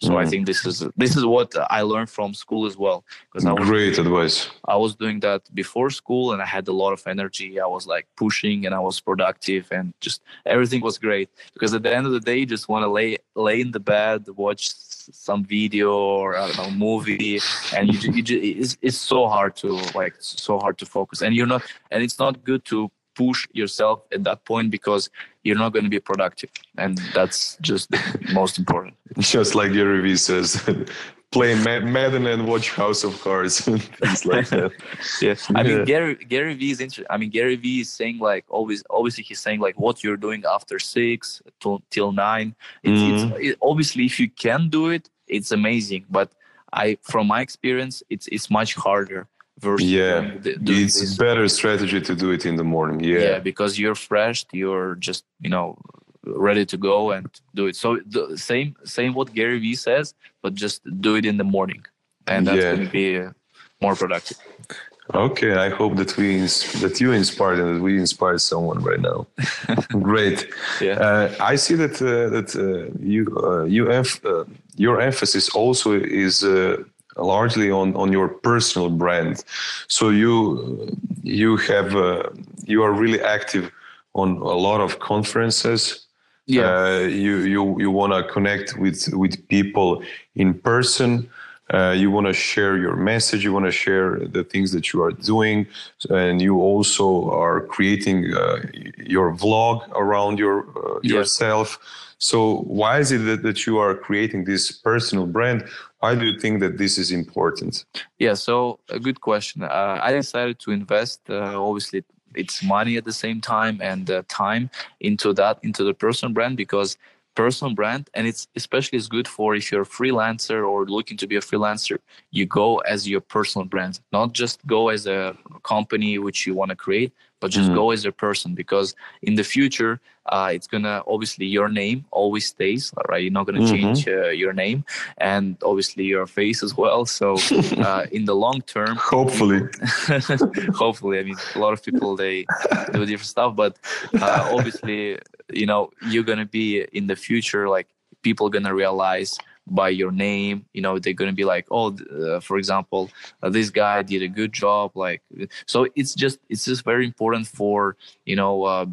so mm. i think this is this is what i learned from school as well because i was great doing, advice i was doing that before school and i had a lot of energy i was like pushing and i was productive and just everything was great because at the end of the day you just want to lay lay in the bed watch some video or I don't know movie, and you, you just, it's, it's so hard to like so hard to focus, and you're not, and it's not good to push yourself at that point because you're not going to be productive, and that's just [LAUGHS] most important. Just like Gary Vee says, play Madden and watch House of Cards [LAUGHS] things like that. [LAUGHS] yeah, I mean Gary Gary Vee is interesting. I mean Gary Vee is saying like always obviously he's saying like what you're doing after six till, till nine. It's, mm-hmm. it's it, obviously if you can do it, it's amazing. But I from my experience, it's it's much harder. Versus yeah, it's this. better strategy to do it in the morning. Yeah, yeah, because you're fresh, you're just you know ready to go and do it. So the same same what Gary Vee says, but just do it in the morning, and that's yeah. going to be uh, more productive. Okay, I hope that we that you inspired and that we inspired someone right now. [LAUGHS] Great. Yeah. Uh, I see that uh, that uh, you uh, you have uh, your emphasis also is uh, largely on on your personal brand. So you you have you are really active on a lot of conferences yeah. Uh, you you you want to connect with with people in person. Uh, you want to share your message. You want to share the things that you are doing, and you also are creating uh, your vlog around your uh, yeah. yourself. So why is it that, that you are creating this personal brand? Why do you think that this is important? Yeah, so a good question. Uh, I decided to invest, uh, obviously, it's money at the same time and uh, time into that into the personal brand because personal brand and it's especially is good for if you're a freelancer or looking to be a freelancer you go as your personal brand not just go as a company which you want to create but just mm-hmm. go as a person because in the future uh, it's gonna obviously your name always stays right you're not gonna mm-hmm. change uh, your name and obviously your face as well so [LAUGHS] uh, in the long term hopefully [LAUGHS] hopefully i mean a lot of people they do different stuff but uh, obviously you know you're gonna be in the future like people gonna realize by your name you know they're going to be like oh uh, for example uh, this guy did a good job like so it's just it's just very important for you know uh,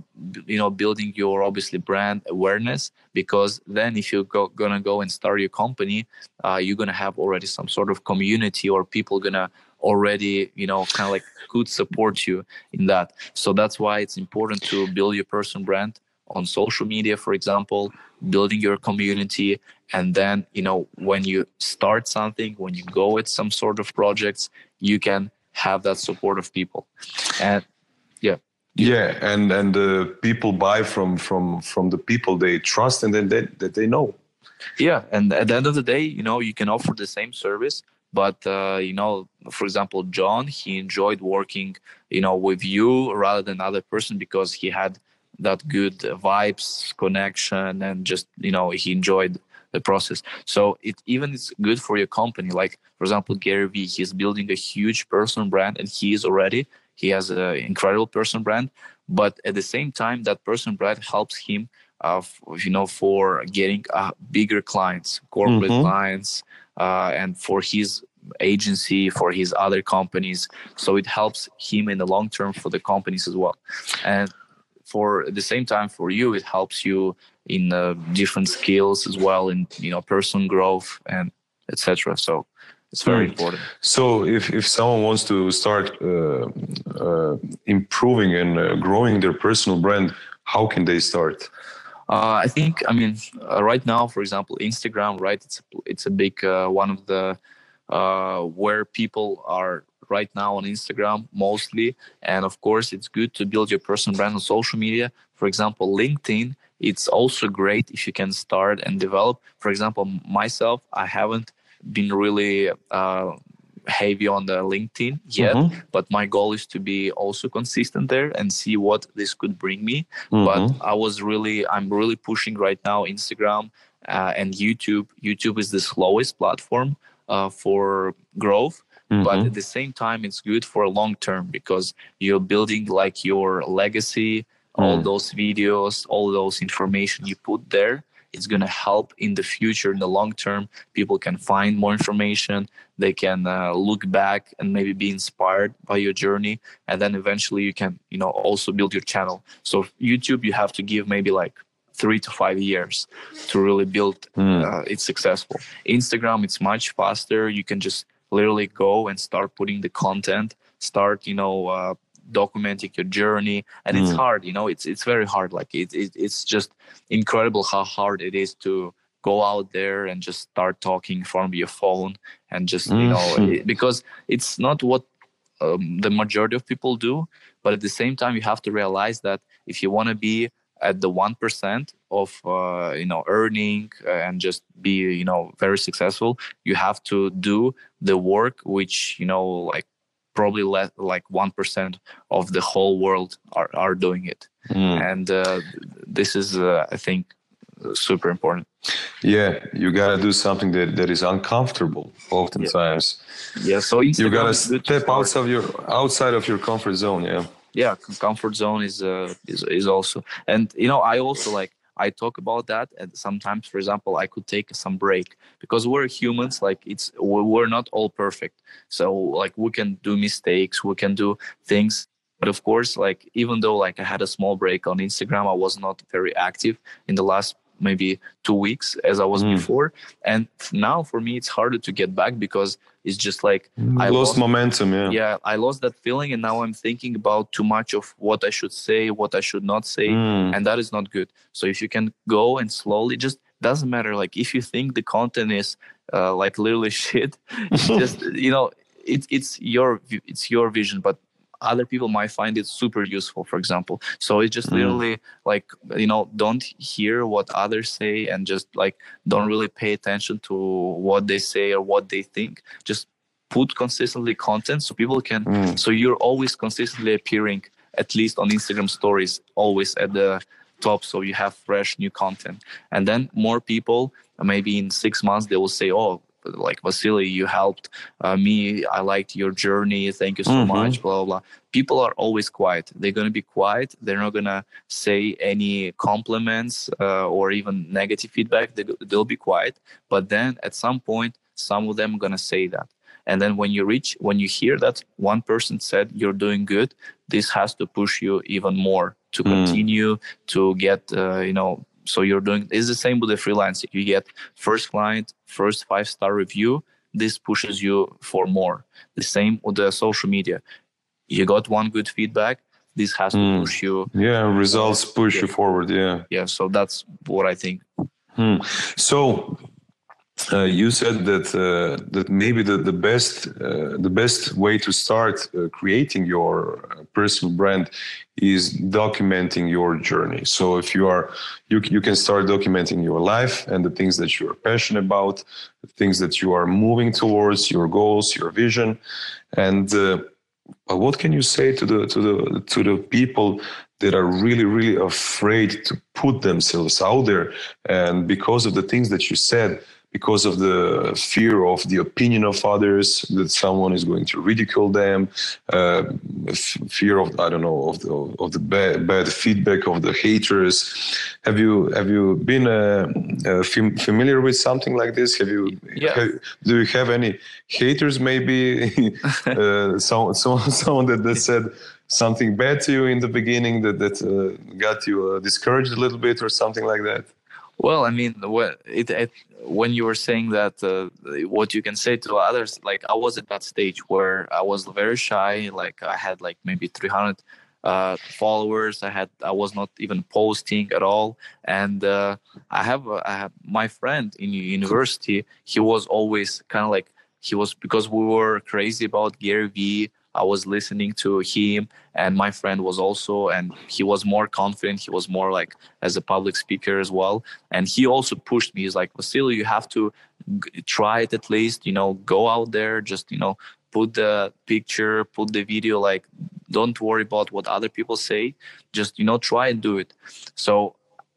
you know building your obviously brand awareness because then if you're go, gonna go and start your company uh, you're gonna have already some sort of community or people gonna already you know kind of like could support you in that. So that's why it's important to build your personal brand on social media for example building your community. And then you know when you start something when you go with some sort of projects you can have that support of people. And yeah. Yeah and and uh, people buy from from from the people they trust and then they, that they know. Yeah and at the end of the day you know you can offer the same service but uh, you know for example john he enjoyed working you know with you rather than other person because he had that good vibes connection and just you know he enjoyed the process. So it even it's good for your company. Like for example gary vee he's building a huge personal brand and he is already he has an incredible personal brand but at the same time that personal brand helps him uh, you know for getting uh, bigger clients corporate mm-hmm. clients uh, and for his agency for his other companies. So it helps him in the long term for the companies as well. And for at the same time for you it helps you in uh, different skills as well in you know personal growth and etc so it's very mm. important so if, if someone wants to start uh, uh, improving and uh, growing their personal brand how can they start uh, I think I mean uh, right now, for example, Instagram, right? It's a, it's a big one of the where people are right now on Instagram mostly. And of course, it's good to build your personal brand on social media. For example, LinkedIn, it's also great if you can start and develop. For example, myself, I haven't been really uh, heavy on the LinkedIn yet, mm-hmm. but my goal is to be also consistent there and see what this could bring me. Mm-hmm. But I was really, I'm really pushing right now Instagram uh, and YouTube. YouTube is the slowest platform uh, for growth Mm-hmm. But at the same time, it's good for a long term because you're building like your legacy, mm. all those videos, all those information you put there. It's going to help in the future, in the long term. People can find more information. They can uh, look back and maybe be inspired by your journey. And then eventually you can, you know, also build your channel. So YouTube, you have to give maybe like three to five years to really build mm. uh, it's successful instagram it's much faster you can just literally go and start putting the content start you know uh, documenting your journey and mm. it's hard you know it's it's very hard like it, it, it's just incredible how hard it is to go out there and just start talking from your phone and just you know mm-hmm. it, because it's not what um, the majority of people do but at the same time you have to realize that if you want to be at the 1% of uh, you know earning and just be you know very successful you have to do the work which you know like probably less like 1% of the whole world are, are doing it. Mm. and uh, this is uh, i think super important. Yeah you gotta do something that, that is uncomfortable oftentimes yeah, yeah so you gotta step outside of your outside of your comfort zone yeah yeah comfort zone is uh is, is also and you know i also like i talk about that and sometimes for example i could take some break because we're humans like it's we're not all perfect. So like we can do mistakes we can do things but of course like even though like i had a small break on instagram i was not very active in the last maybe two weeks as I was mm. before. And now for me, it's harder to get back because it's just like I lost, lost, momentum. Yeah. Yeah. I lost that feeling. And now I'm thinking about too much of what I should say, what I should not say. Mm. And that is not good. So if you can go and slowly just doesn't matter. Like if you think the content is uh, like literally [LAUGHS] shit, [LAUGHS] just, you know, it's it's your it's your vision but other people might find it super useful for example so it's just mm. literally like you know don't hear what others say and just like don't really pay attention to what they say or what they think just put consistently content so people can mm. so you're always consistently appearing at least on instagram stories always at the top so you have fresh new content and then more people maybe in six months they will say oh like Vasily, you helped uh, me. I liked your journey. Thank you so mm-hmm. much. Blah, blah blah. People are always quiet. They're gonna be quiet. They're not gonna say any compliments uh, or even negative feedback. They, they'll be quiet. But then at some point, some of them are gonna say that. And then when you reach, when you hear that one person said you're doing good, this has to push you even more to mm. continue to get, uh, you know, so you're doing it's the same with the freelancing you get first client first five star review this pushes you for more the same with the social media you got one good feedback this has to mm. push you yeah results push yeah. you forward yeah yeah so that's what i think hmm. so uh, you said that uh, that maybe the the best uh, the best way to start uh, creating your uh, personal brand is documenting your journey. So if you are you you can start documenting your life and the things that you are passionate about, the things that you are moving towards, your goals, your vision, and what can you say to the to the to the people that are really really afraid to put themselves out there and because of the things that you said because of the fear of the opinion of others that someone is going to ridicule them uh, fear of i don't know of the of the bad, bad feedback of the haters. Have you have you been uh, uh, fam- familiar with something like this? Have you yeah. have, do you have any haters maybe? [LAUGHS] Uh, some, some, [LAUGHS] someone that, that said something bad to you in the beginning that that uh, got you uh, discouraged a little bit or something like that well, I mean, it, it, when you were saying that, uh, what you can say to others, like I was at that stage where I was very shy. Like I had like maybe 300 uh, followers. I had I was not even posting at all. And uh, I have I have my friend in university. He was always kind of like he was because we were crazy about Gary Vee I was listening to him, and my friend was also, and he was more confident. He was more like as a public speaker as well, and he also pushed me. He's like, Vasily, you have to g- try it at least. You know, go out there, just you know, put the picture, put the video. Like, don't worry about what other people say. Just you know, try and do it. So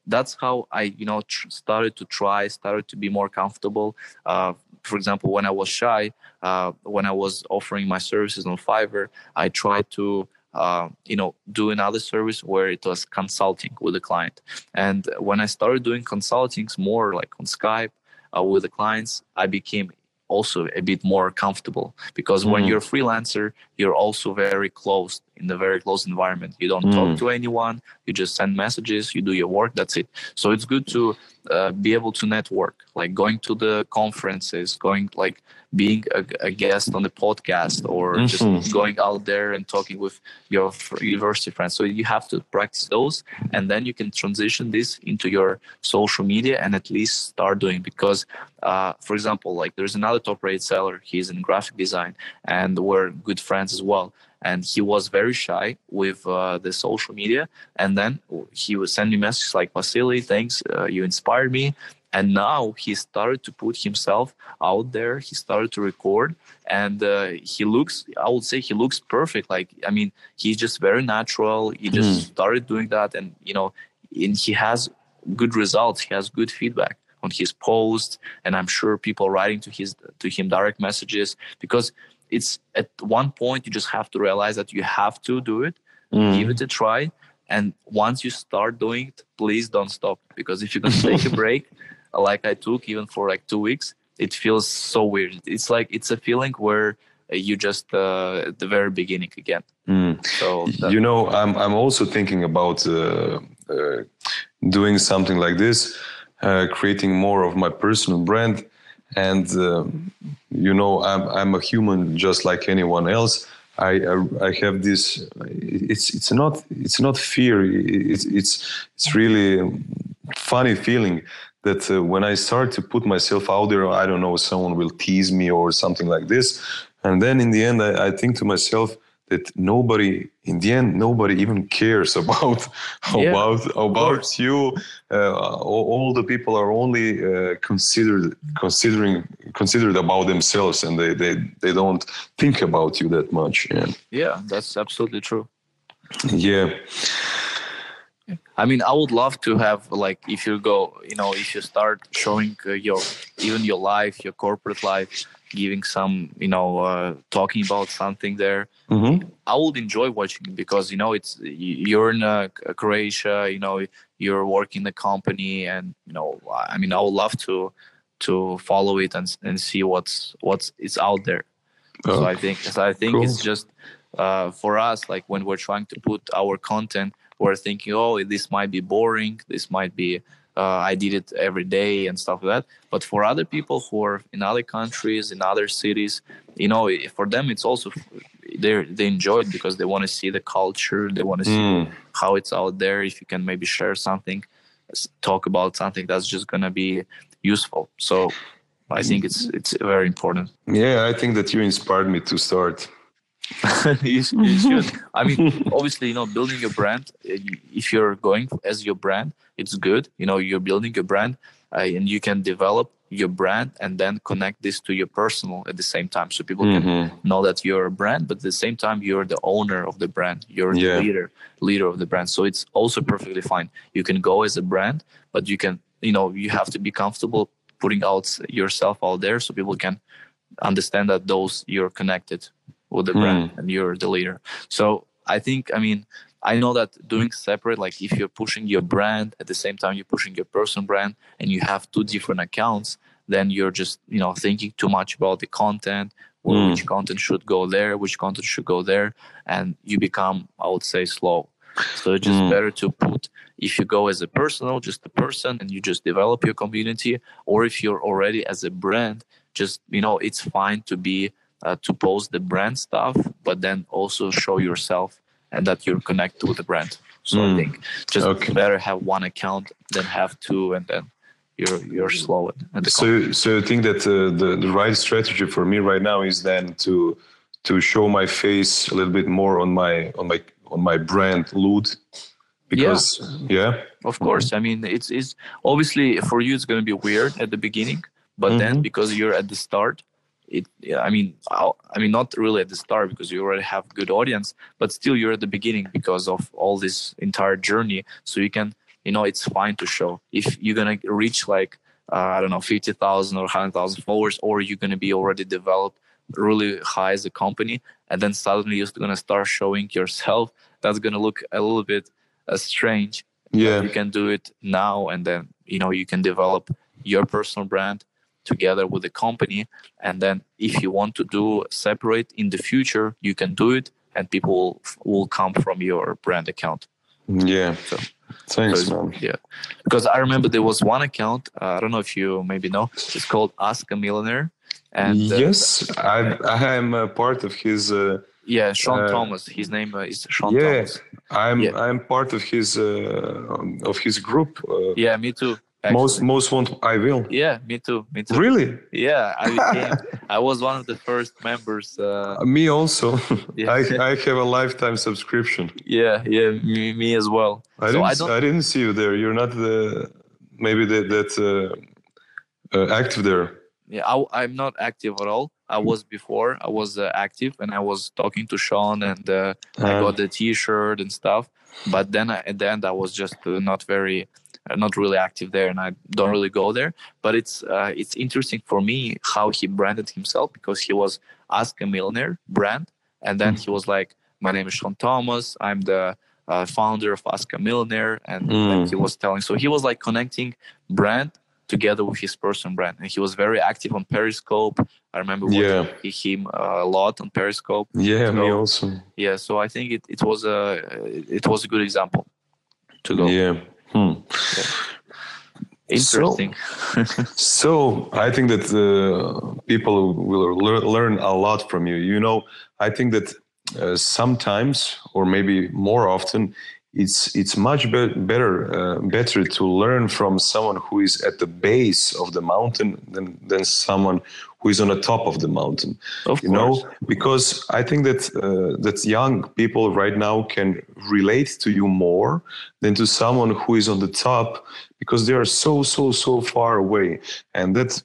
that's how I, you know, tr- started to try, started to be more comfortable. Uh, for example, when I was shy, uh, when I was offering my services on Fiverr, I tried to uh, you know do another service where it was consulting with the client. And when I started doing consultings more like on Skype uh, with the clients, I became also a bit more comfortable because mm. when you're a freelancer you're also very close in a very close environment. You don't mm. talk to anyone. You just send messages. You do your work. That's it. So it's good to uh, be able to network like going to the conferences going like being a, a guest on the podcast or mm-hmm. just going out there and talking with your university friends. So you have to practice those and then you can transition this into your social media and at least start doing because uh, for example like there's another top rate seller. He's in graphic design and we're good friends as well and he was very shy with uh, the social media. And then he would send me messages like vasily thanks uh, you inspired me. And now he started to put himself out there. He started to record and uh, he looks i would say he looks perfect. Like i mean he's just very natural. He just mm. started doing that and you know and he has good results. He has good feedback on his posts and i'm sure people writing to his to him direct messages because it's at one point you just have to realize that you have to do it mm. give it a try and once you start doing it please don't stop because if you're going [LAUGHS] to take a break like i took even for like two weeks it feels so weird it's like it's a feeling where you just uh, at the very beginning again. Mm. So that- you know, I'm I'm also thinking about uh, uh, doing something like this, uh, creating more of my personal brand, and uh, you know, I'm I'm a human just like anyone else. I, I I have this. It's it's not it's not fear. It's it's it's really funny feeling that uh, when I start to put myself out there, I don't know, someone will tease me or something like this, and then in the end, I, I think to myself that nobody in the end nobody even cares [LAUGHS] about Yeah, about about you. Uh, all, all the people are only uh, considered considering considered about themselves and they, they they don't think about you that much yeah. Yeah, that's absolutely true. yeah I mean, I would love to have like if you go, you know, if you start showing uh, your even your life, your corporate life, giving some, you know, uh, talking about something there. hmm I would enjoy watching it because you know it's you- you're in uh, Croatia, you know, you're working the company, and you know, I mean, I would love to to follow it and and see what's what's it's out there. So I think so I think it's just uh, for us like when we're trying to put our content, we're thinking, oh, this might be boring, this might be uh, I did it every day and stuff like that. But for other people who are in other countries, in other cities, you know, for them it's also they they enjoy it because they want to see the culture, they want to see Mm. how it's out there. If you can maybe share something, talk about something that's just gonna be useful. So I think it's it's very important. yeah i think that you inspired me to start [LAUGHS] you, you should. I mean, obviously, you know, building your brand. uh, If you're going as your brand, it's good. You know, you're building your brand, uh, and you can develop your brand and then connect this to your personal at the same time, so people can Mhm. know that you're a brand, but at the same time, you're the owner of the brand. You're Yeah. the leader, leader of the brand. So it's also perfectly fine. You can go as a brand, but you can, you know, you have to be comfortable putting out yourself out there so people can understand that those you're connected with the brand and you're the leader. So I think, I mean, I know that doing separate, like if you're pushing your brand at the same time you're pushing your personal brand and you have two different accounts, then you're just, you know, thinking too much about the content, Mm. which content should go there, which content should go there, and you become, I would say, slow. So it's just Mm. better to put if you go as a personal, just a person, and you just develop your community, or if you're already as a brand, just you know, it's fine to be uh, to post the brand stuff, but then also show yourself and that you're connected with the brand. So I Mm. think just Okay. better have one account than have two, and then you're you're slow at, the So, so you think that uh, the the right strategy for me right now is then to to show my face a little bit more on my on my on my brand loot because yeah, Of course, I mean it's it's obviously for you it's going to be weird at the beginning, but then Mhm. because you're at the start, it I mean I'll, I mean not really at the start because you already have good audience, but still you're at the beginning because of all this entire journey. So you can you know it's fine to show if you're gonna reach like uh, I don't know fifty thousand or hundred thousand followers, or you're gonna be already developed really high as a company, and then suddenly you're gonna start showing yourself. That's gonna look a little bit uh, strange yeah, you can do it now and then you know you can develop your personal brand together with the company and then if you want to do separate in the future you can do it and people will, will come from your brand account yeah. So- Thanks, So, man. yeah because i remember there was one account uh, i don't know if you maybe know it's called ask a millionaire and uh, yes, I I am a part of his. Uh, yeah sean Uh, thomas his name uh, is sean yeah, thomas I'm Yeah. I'm part of his uh, of his group. Uh, yeah me too actually. most want I will. yeah me too me too Really, yeah i [LAUGHS] became i was one of the first members uh, me also. [LAUGHS] Yeah. I I have a lifetime subscription. Yeah, yeah, me, me as well. I so didn't I don't. I didn't see you there. You're not the maybe that that uh, uh, active there. Yeah, I, am not active at all. I was before. I was uh, active, and I was talking to Sean, and uh, I Uh, got the T-shirt and stuff. But then I, at the end, I was just uh, not very, not really active there, and I don't really go there. But it's uh, it's interesting for me how he branded himself because he was Ask a Millionaire brand, and then he was like, "My name is Sean Thomas. I'm the uh, founder of Ask a Millionaire," and, and Mm. he was telling. So he was like connecting brand together with his person brand. And he was very active on Periscope. I remember watching yeah. him uh, a lot on Periscope. Yeah, so, me also. Yeah, so I think it, it was a it was a good example to go. Yeah. Hmm. yeah. Interesting. So, [LAUGHS] so, I think that uh, people will learn a lot from you. You know, I think that uh, sometimes, or maybe more often, it's it's much be- better uh, better to learn from someone who is at the base of the mountain than than someone who is on the top of the mountain. Of you course. know, because I think that uh, that young people right now can relate to you more than to someone who is on the top because they are so so so far away, and that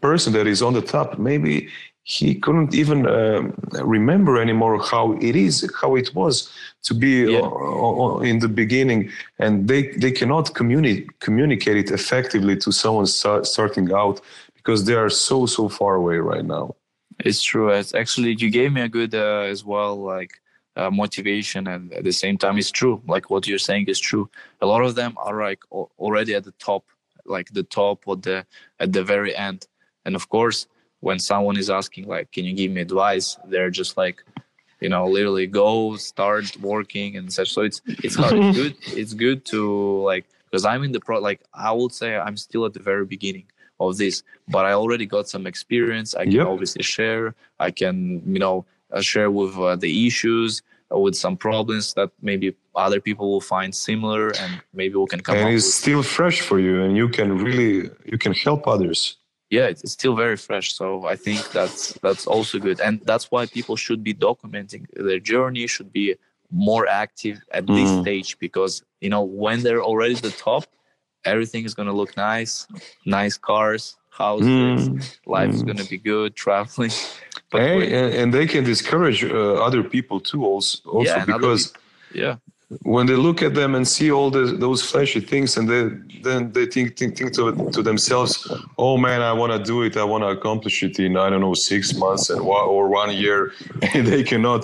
person that is on the top maybe he couldn't even um, remember anymore how it is, how it was to be yeah. uh, in the beginning, and they they cannot communicate communicate it effectively to someone start, starting out because they are so so far away right now. It's true. It's actually you gave me a good uh, as well like uh, motivation, and at the same time, it's true. Like what you're saying is true. A lot of them are like already at the top, like the top or the at the very end, and of course when someone is asking like can you give me advice they're just like you know literally go start working and such so it's it's hard it's [LAUGHS] good it's good to like because i'm in the pro like i would say i'm still at the very beginning of this but i already got some experience i can yep. obviously share i can you know uh, share with uh, the issues uh, with some problems that maybe other people will find similar and maybe we can come and it's with. still fresh for you and you can really you can help others yeah it's still very fresh so i think that's that's also good and that's why people should be documenting their journey should be more active at mm. this stage because you know when they're already at the top everything is going to look nice. Nice cars houses mm. life mm. is going to be good traveling. [LAUGHS] But hey, and, they can discourage uh, other people too also, also yeah, because yeah. when they look at them and see all the, those flashy things and they, then they think, think, think to, to themselves oh man i want to do it. I want to accomplish it in i don't know six months and or one year. [LAUGHS] And they cannot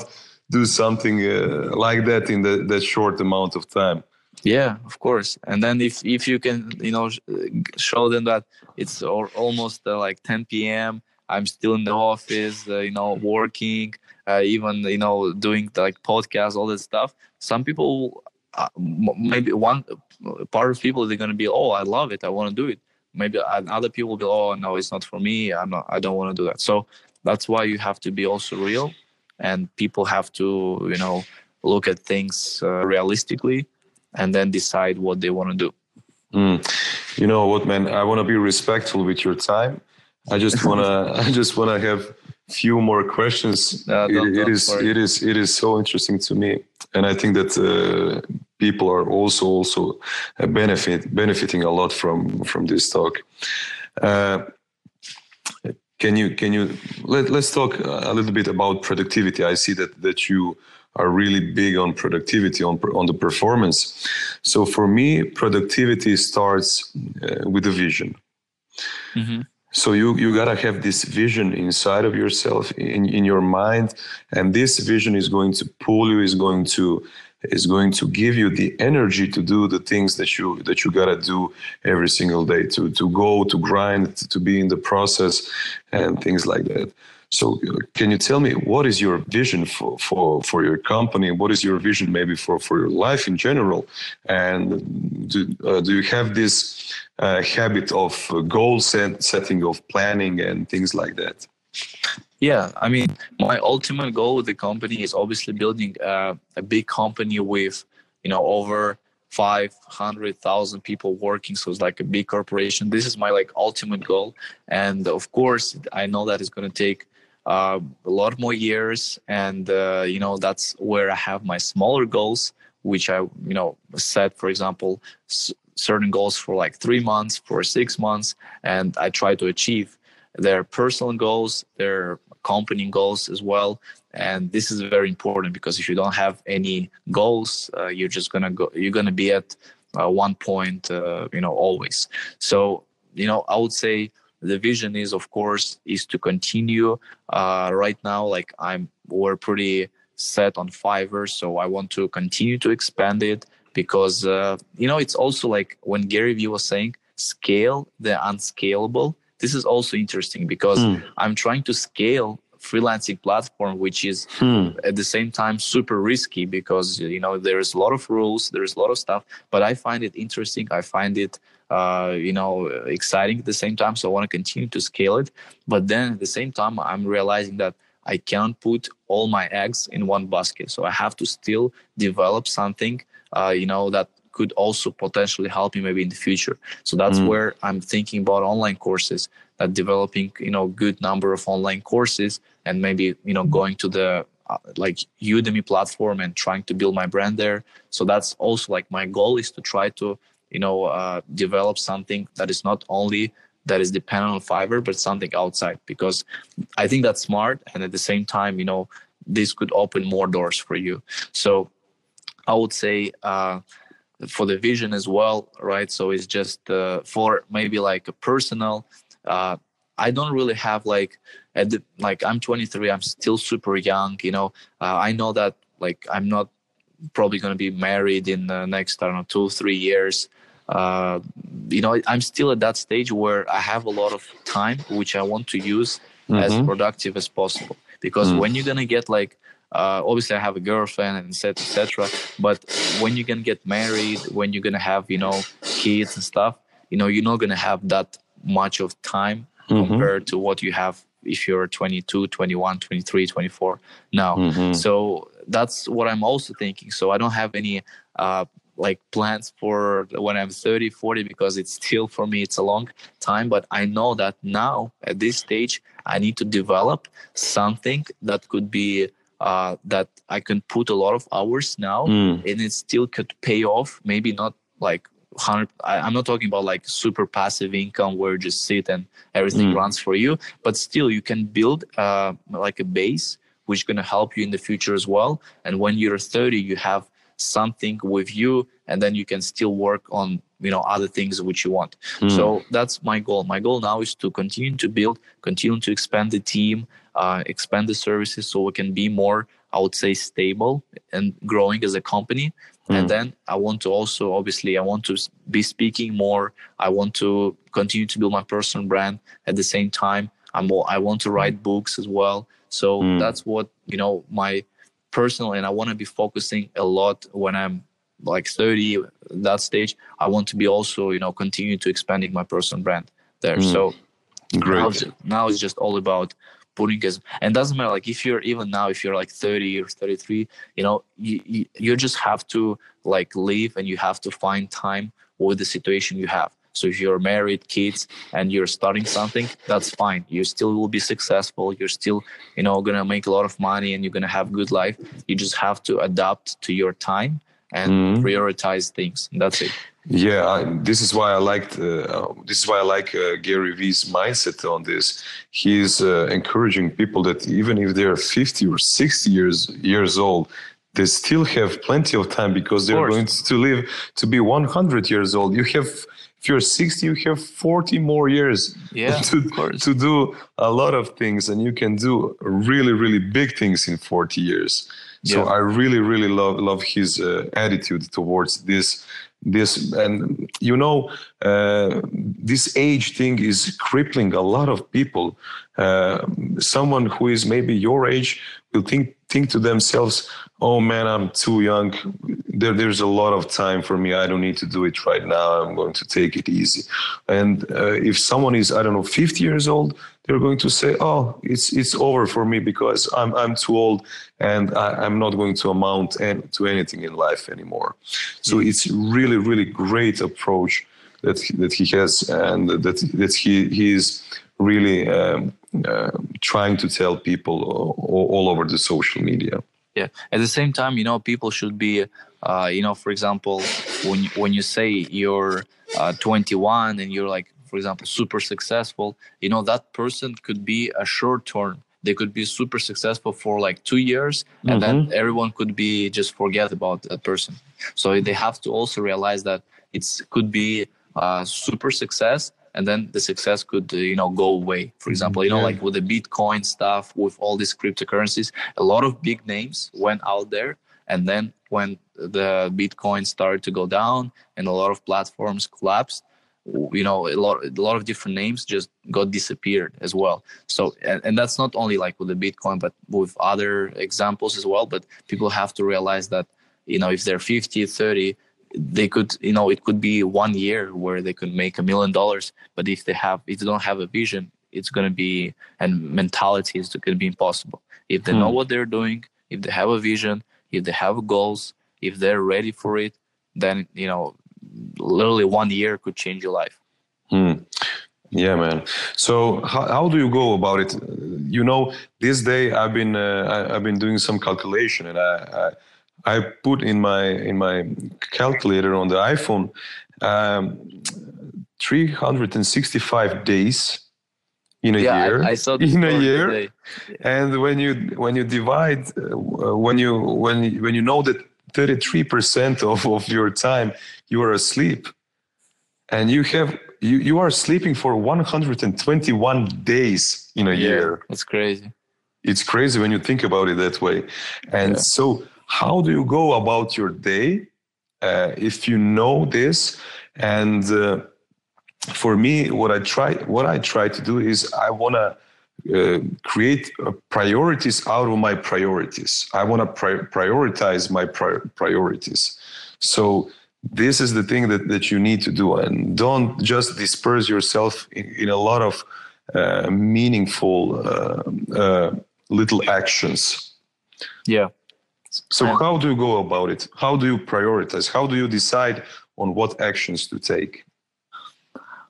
do something uh, like that in the, that short amount of time yeah of course. And then if if you can you know show them that it's almost uh, like 10 p.m i'm still in the office uh, you know working uh, even you know doing like podcasts all that stuff some people uh, maybe one part of people they're gonna be oh i love it i want to do it. Maybe other people will be oh no it's not for me i'm not i don't want to do that. So that's why you have to be also real and people have to you know look at things uh, realistically and then decide what they want to do mm. you know what man i want to be respectful with your time i just want to [LAUGHS] i just want to have few more questions. Uh, it, it is it is it is so interesting to me, and I think that uh, people are also also uh, benefit benefiting a lot from from this talk. Uh, can you can you let let's talk a little bit about productivity? I see that that you are really big on productivity on on the performance. So for me, productivity starts uh, with a vision. Mm-hmm so you you gotta have this vision inside of yourself in, in your mind and this vision is going to pull you is going to is going to give you the energy to do the things that you that you gotta do every single day to to go to grind to be in the process and things like that so can you tell me what is your vision for for for your company what is your vision maybe for for your life in general and do, uh, do you have this uh, habit of uh, goal set, setting, of planning, and things like that? Yeah, I mean, my ultimate goal with the company is obviously building a, a big company with, you know, over 500,000 people working. So it's like a big corporation. This is my like ultimate goal. And of course, I know that it's going to take uh, a lot more years. And, uh, you know, that's where I have my smaller goals, which I, you know, set, for example, certain goals for like three months, for six months, and I try to achieve their personal goals, their company goals as well. And this is very important because if you don't have any goals, uh, you're just gonna go. You're gonna be at uh, one point, uh, you know, always. So you know, I would say the vision is, of course, is to continue. Uh, right now, like I'm, we're pretty set on Fiverr, so I want to continue to expand it because uh, you know it's also like when Gary Vee was saying scale the unscalable this is also interesting because mm. i'm trying to scale freelancing platform which is hmm. at the same time super risky because you know there's a lot of rules there's a lot of stuff but i find it interesting i find it uh, you know exciting at the same time so i want to continue to scale it but then at the same time i'm realizing that i can't put all my eggs in one basket so i have to still develop something uh, you know that could also potentially help me maybe in the future so that's mm. where i'm thinking about online courses that developing you know good number of online courses and maybe you know going to the uh, like udemy platform and trying to build my brand there. So that's also like my goal is to try to you know uh, develop something that is not only that is dependent on fiverr but something outside. Because i think that's smart and at the same time you know this could open more doors for you. So i would say uh, for the vision as well right? So it's just uh, for maybe like a personal uh, I don't really have like at the like I'm 23. I'm still super young. You know, uh, I know that like I'm not probably going to be married in the next I don't know two three years. Uh, you know, I'm still at that stage where I have a lot of time which I want to use mm-hmm. as productive as possible. Because mm. when you're gonna get like uh, obviously I have a girlfriend and etc. etc. But when you're gonna get married, when you're gonna have you know kids and stuff, you know you're not gonna have that much of time mm-hmm. compared to what you have if you're 22 21 23 24 now mm-hmm. so that's what i'm also thinking so i don't have any uh, like plans for when i'm 30 40 because it's still for me it's a long time but i know that now at this stage i need to develop something that could be uh, that i can put a lot of hours now mm. and it still could pay off maybe not like hundred. I'm not talking about like super passive income where you just sit and everything mm. runs for you, but still you can build uh, like a base which is going to help you in the future as well. And when you're 30, you have something with you, and then you can still work on you know other things which you want. Mm. So that's my goal. My goal now is to continue to build, continue to expand the team, uh, expand the services, so we can be more I would say stable and growing as a company Mm. And then I want to also, obviously, I want to be speaking more. I want to continue to build my personal brand. At the same time, I'm, I want to write books as well. So mm. that's what, you know, my personal, and I want to be focusing a lot when I'm like 30, that stage. I want to be also, you know, continue to expanding my personal brand there. Mm. So Great. Now, now it's just all about putting as and doesn't matter like if you're even now if you're like 30 or 33 you know you, you, you just have to like live and you have to find time with the situation you have. So if you're married kids and you're starting something that's fine. You still will be successful. You're still you know gonna make a lot of money and you're gonna have good life. You just have to adapt to your time and mm-hmm. prioritize things that's it yeah, I, this is why I liked. Uh, this is why I like uh, Gary Vee's mindset on this. He's uh, encouraging people that even if they're 50 or 60 years years old, they still have plenty of time because they're going to live to be 100 years old. You have, if you're 60, you have 40 more years yeah, [LAUGHS] to, to do a lot of things, and you can do really, really big things in 40 years. So yeah. I really, really love love his uh, attitude towards this this and you know uh, this age thing is crippling a lot of people. Uh, someone who is maybe your age will think think to themselves oh man i'm too young. There, there's a lot of time for me. I don't need to do it right now. I'm going to take it easy. And uh, if someone is i don't know 50 years old they're going to say oh it's it's over for me because i'm i'm too old and I, am not going to amount to anything in life anymore. So mm. it's really really great approach that he, that he has and that that he he is really um, uh, trying to tell people all, all over the social media. Yeah. At the same time you know people should be uh, you know for example when when you say you're uh, 21 and you're like for example super successful you know that person could be a short term they could be super successful for like two years and mm-hmm. then everyone could be just forget about that person so they have to also realize that it could be a super success and then the success could uh, you know go away for example you know yeah. like with the bitcoin stuff with all these cryptocurrencies a lot of big names went out there and then when the bitcoin started to go down and a lot of platforms collapsed you know a lot a lot of different names just got disappeared as well. So and, and that's not only like with the bitcoin but with other examples as well. But people have to realize that you know if they're 50 30 they could you know it could be one year where they could make a million dollars. But if they have if they don't have a vision it's going to be and mentality is going to be impossible. If they hmm. know what they're doing if they have a vision if they have goals if they're ready for it then you know literally one year could change your life. Hmm. Yeah, man. So how, how do you go about it? You know, this day I've been uh, I, have been doing some calculation, and I, I, I put in my in my calculator on the iPhone um, 365 days in a yeah, year. I, I saw [LAUGHS] in a year, yeah. and when you when you divide uh, when you when when you know that 33% of, of your time you are asleep. And you have you, you are sleeping for 121 days in a yeah, year. that's crazy. It's crazy when you think about it that way. And yeah. so how do you go about your day uh, if you know this? And uh, for me what i try what i try to do is i want to uh, create uh, priorities out of my priorities. I want to pri- prioritize my pri- priorities. So this is the thing that, that you need to do and don't just disperse yourself in, in a lot of uh, meaningful uh, uh, little actions. Yeah. So how do you go about it? How do you prioritize? How do you decide on what actions to take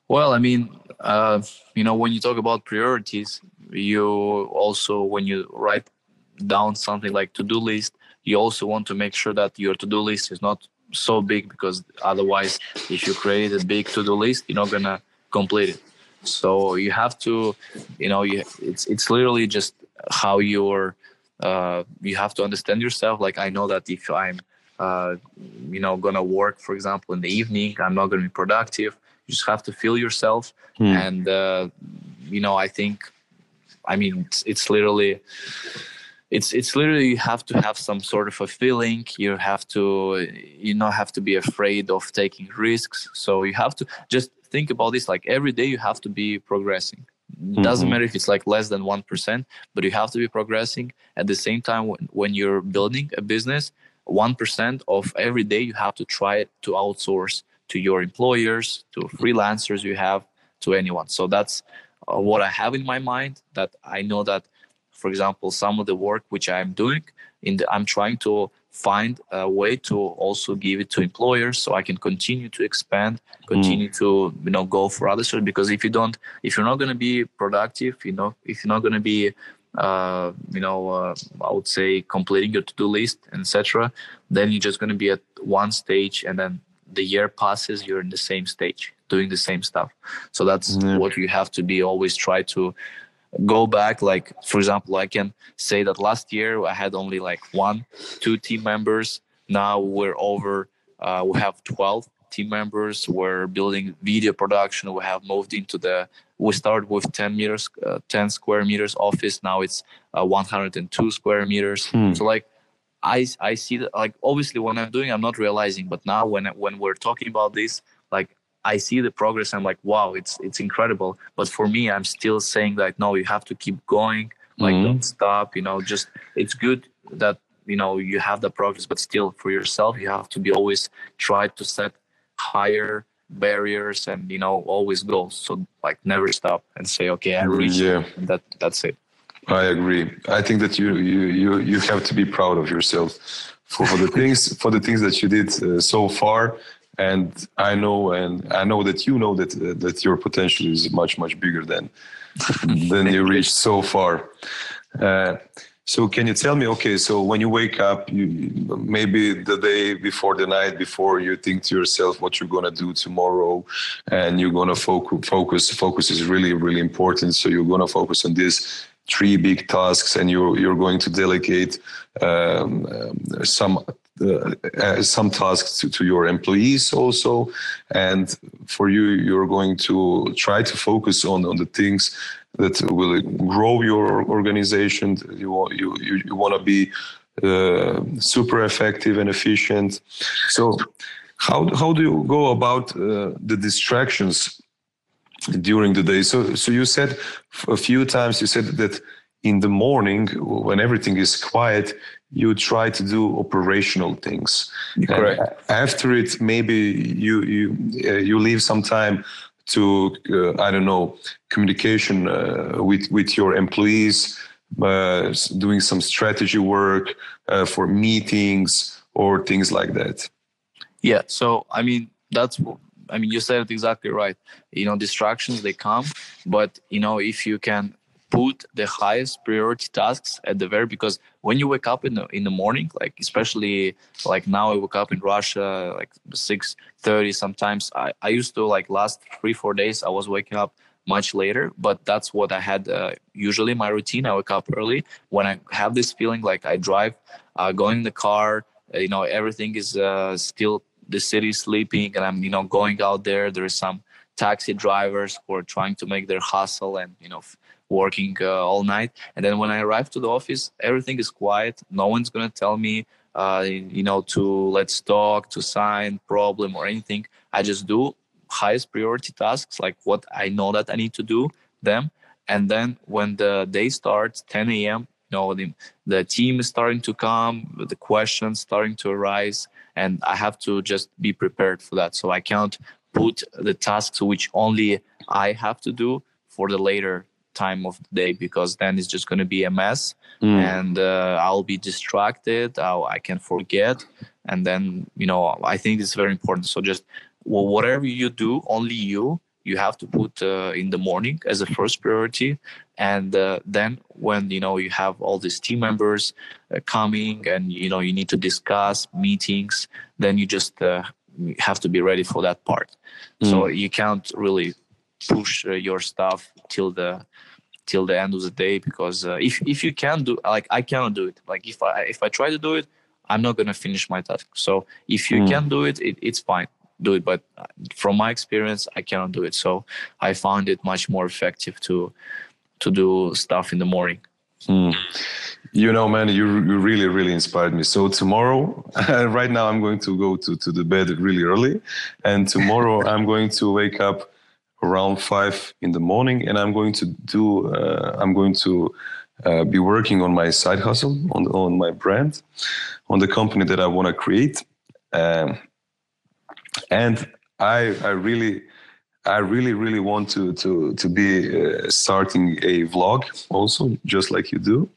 well i mean uh, you know when you talk about priorities you also when you write down something like to-do list you also want to make sure that your to-do list is not so big because otherwise if you create a big to-do list you're not gonna complete it. So you have to you know you, it's it's literally just how you're uh, you have to understand yourself. Like i know that if i'm uh, you know gonna work for example in the evening i'm not gonna be productive you just have to feel yourself. Hmm. and uh, you know i think i mean it's, it's literally it's it's literally you have to have some sort of a feeling. You have to you not have to be afraid of taking risks. So you have to just think about this like every day you have to be progressing. Mm-hmm. doesn't matter if it's like less than 1% but you have to be progressing. At the same time when, when you're building a business 1% of every day you have to try to outsource to your employers to freelancers you have to anyone so that's uh, what i have in my mind that i know that for example some of the work which i'm doing in the, i'm trying to find a way to also give it to employers so i can continue to expand continue mm. to you know go for other stuff because if you don't if you're not going to be productive you know if you're not going to be uh, you know uh, i would say completing your to-do list etc then you're just going to be at one stage and then the year passes you're in the same stage doing the same stuff. So that's yeah. what you have to be always try to go back like for example i can say that last year i had only like one two team members. Now we're over uh, we have 12 team members. We're building video production. We have moved into the we started with 10 meters uh, 10 square meters office. Now it's uh, 102 square meters. Hmm. so like i i see that like obviously when i'm doing i'm not realizing but now when when we're talking about this like I see the progress. I'm like, wow, it's it's incredible. But for me, I'm still saying like, no, you have to keep going. Like, mm-hmm. don't stop. You know, just it's good that you know you have the progress, but still for yourself, you have to be always try to set higher barriers and you know always goals. So like never stop and say, okay, I reached. Yeah. That that's it. I agree. I think that you you you you have to be proud of yourself for, for the [LAUGHS] things for the things that you did uh, so far and I know and I know that you know that uh, that your potential is much much bigger than [LAUGHS] than you reached so far. Uh, so can you tell me? Okay, so when you wake up, you maybe the day before, the night before, you think to yourself what you're gonna do tomorrow, and you're gonna focus. Focus. Focus is really really important. So you're gonna focus on this three big tasks, and you're you're going to delegate um, um, some uh, some tasks to, to, your employees also. And for you you're going to try to focus on on the things that will grow your organization. You want you you, you want to be uh, super effective and efficient. So how how do you go about uh, the distractions during the day? So so you said a few times you said that in the morning when everything is quiet you try to do operational things. Correct. and after it maybe you you uh, you leave some time to uh, i don't know communication uh, with with your employees uh, doing some strategy work uh, for meetings or things like that. Yeah so i mean that's i mean you said it exactly right. You know distractions they come but you know if you can put the highest priority tasks at the very because when you wake up in the in the morning like especially like now i wake up in russia like 6 30 sometimes. I i used to like last three four days i was waking up much later but that's what i had uh, usually my routine. I wake up early. When i have this feeling like i drive uh, going in the car uh, you know everything is uh, still the city sleeping and i'm you know going out there there is some taxi drivers who are trying to make their hustle and you know working uh, all night. And then when I arrive to the office, everything is quiet. No one's gonna tell me, uh, you know, to let's talk, to sign, problem or anything. I just do highest priority tasks, like what I know that I need to do them. And then when the day starts, 10 a.m., you know, the, the team is starting to come, the questions starting to arise, and I have to just be prepared for that. So I can't put the tasks which only I have to do for the later time of the day because then it's just going to be a mess mm. and uh, I'll be distracted. I'll, I can forget. And then, you know, I think it's very important. So just well, whatever you do, only you, you have to put uh, in the morning as a first priority. And uh, then when, you know, you have all these team members uh, coming and, you know, you need to discuss meetings, then you just uh, have to be ready for that part. Mm. So you can't really push uh, your stuff till the till the end of the day because uh, if if you can do like I cannot do it like if I if I try to do it I'm not gonna finish my task so if you mm. can do it, it it's fine do it but from my experience I cannot do it. So I found it much more effective to to do stuff in the morning. Mm. you know man you, you really really inspired me. So tomorrow [LAUGHS] right now I'm going to go to to the bed really early. And tomorrow [LAUGHS] I'm going to wake up around five in the morning, and I'm going to do. Uh, I'm going to uh, be working on my side hustle, on on my brand, on the company that I want to create, um, and I I really. I really, really want to to to be uh, starting a vlog also, just like you do.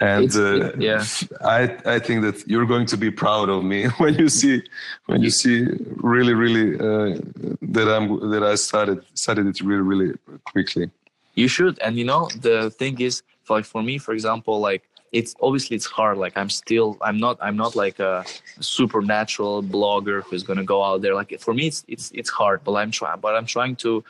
And uh, yeah. I i think that you're going to be proud of me [LAUGHS] when you see when you see really really uh, that i'm that i started started it really really quickly. You should. And you know the thing is like for me for example like it's obviously it's hard. Like i'm still i'm not i'm not like a supernatural blogger who's going to go out there. Like for me it's it's it's hard but i'm trying but i'm trying to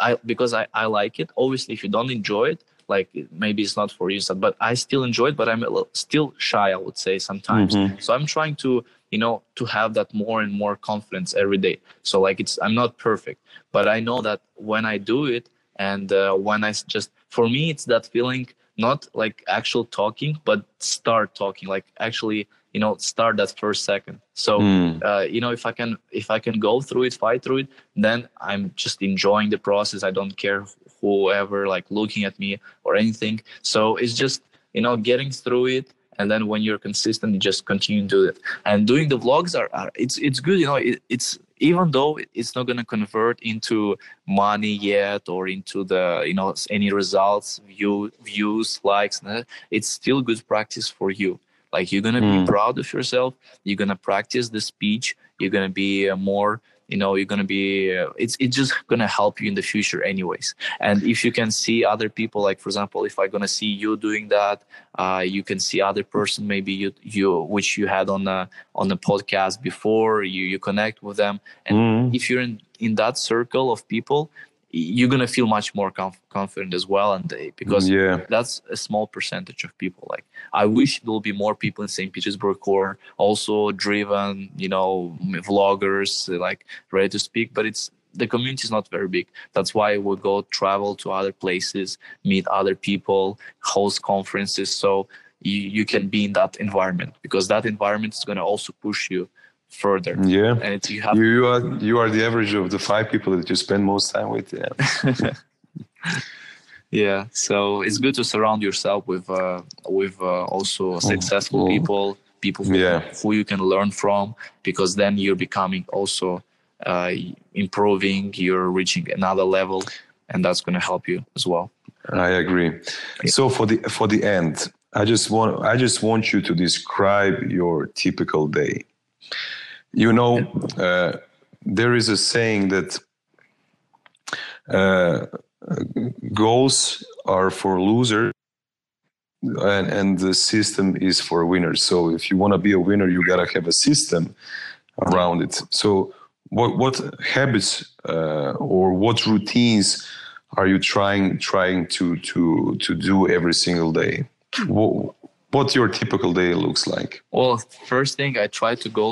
i because i i like it. Obviously if you don't enjoy it like maybe it's not for you but i still enjoy it but i'm still shy i would say sometimes. Mm-hmm. so i'm trying to you know to have that more and more confidence every day. So like it's i'm not perfect but i know that when i do it and uh, when i just for me it's that feeling not like actual talking but start talking like actually you know start that first second. So mm. uh, you know if i can if i can go through it fight through it then i'm just enjoying the process. I don't care whoever like looking at me or anything. So it's just you know getting through it and then when you're consistent you just continue to do it. And doing the vlogs are, are it's it's good you know it, it's even though it's not going to convert into money yet or into the you know any results view views likes it's still good practice for you like you're going to mm. be proud of yourself you're going to practice the speech you're going to be uh, more you know you're gonna be uh, it's it's just gonna help you in the future anyways and if you can see other people like for example if i'm gonna see you doing that uh, you can see other person maybe you you which you had on the on the podcast before you you connect with them and mm. if you're in in that circle of people you're gonna feel much more conf- confident as well and because yeah. that's a small percentage of people. Like i wish there will be more people in st petersburg who are also driven you know vloggers like ready to speak but it's the community is not very big. That's why we go travel to other places meet other people host conferences. So you, you can be in that environment because that environment is going to also push you further. Yeah, and you have you, are you are the average of the five people that you spend most time with. Yeah. [LAUGHS] yeah so it's good to surround yourself with uh, with uh, also successful oh. people people who, yeah. who you can learn from because then you're becoming also uh, improving you're reaching another level and that's going to help you as well i agree yeah. so for the for the end i just want i just want you to describe your typical day you know uh, there is a saying that uh, goals are for losers and, and the system is for winners. So if you want to be a winner you got to have a system around it. So what what habits uh, or what routines are you trying trying to to to do every single day? What, what your typical day looks like well first thing i try to go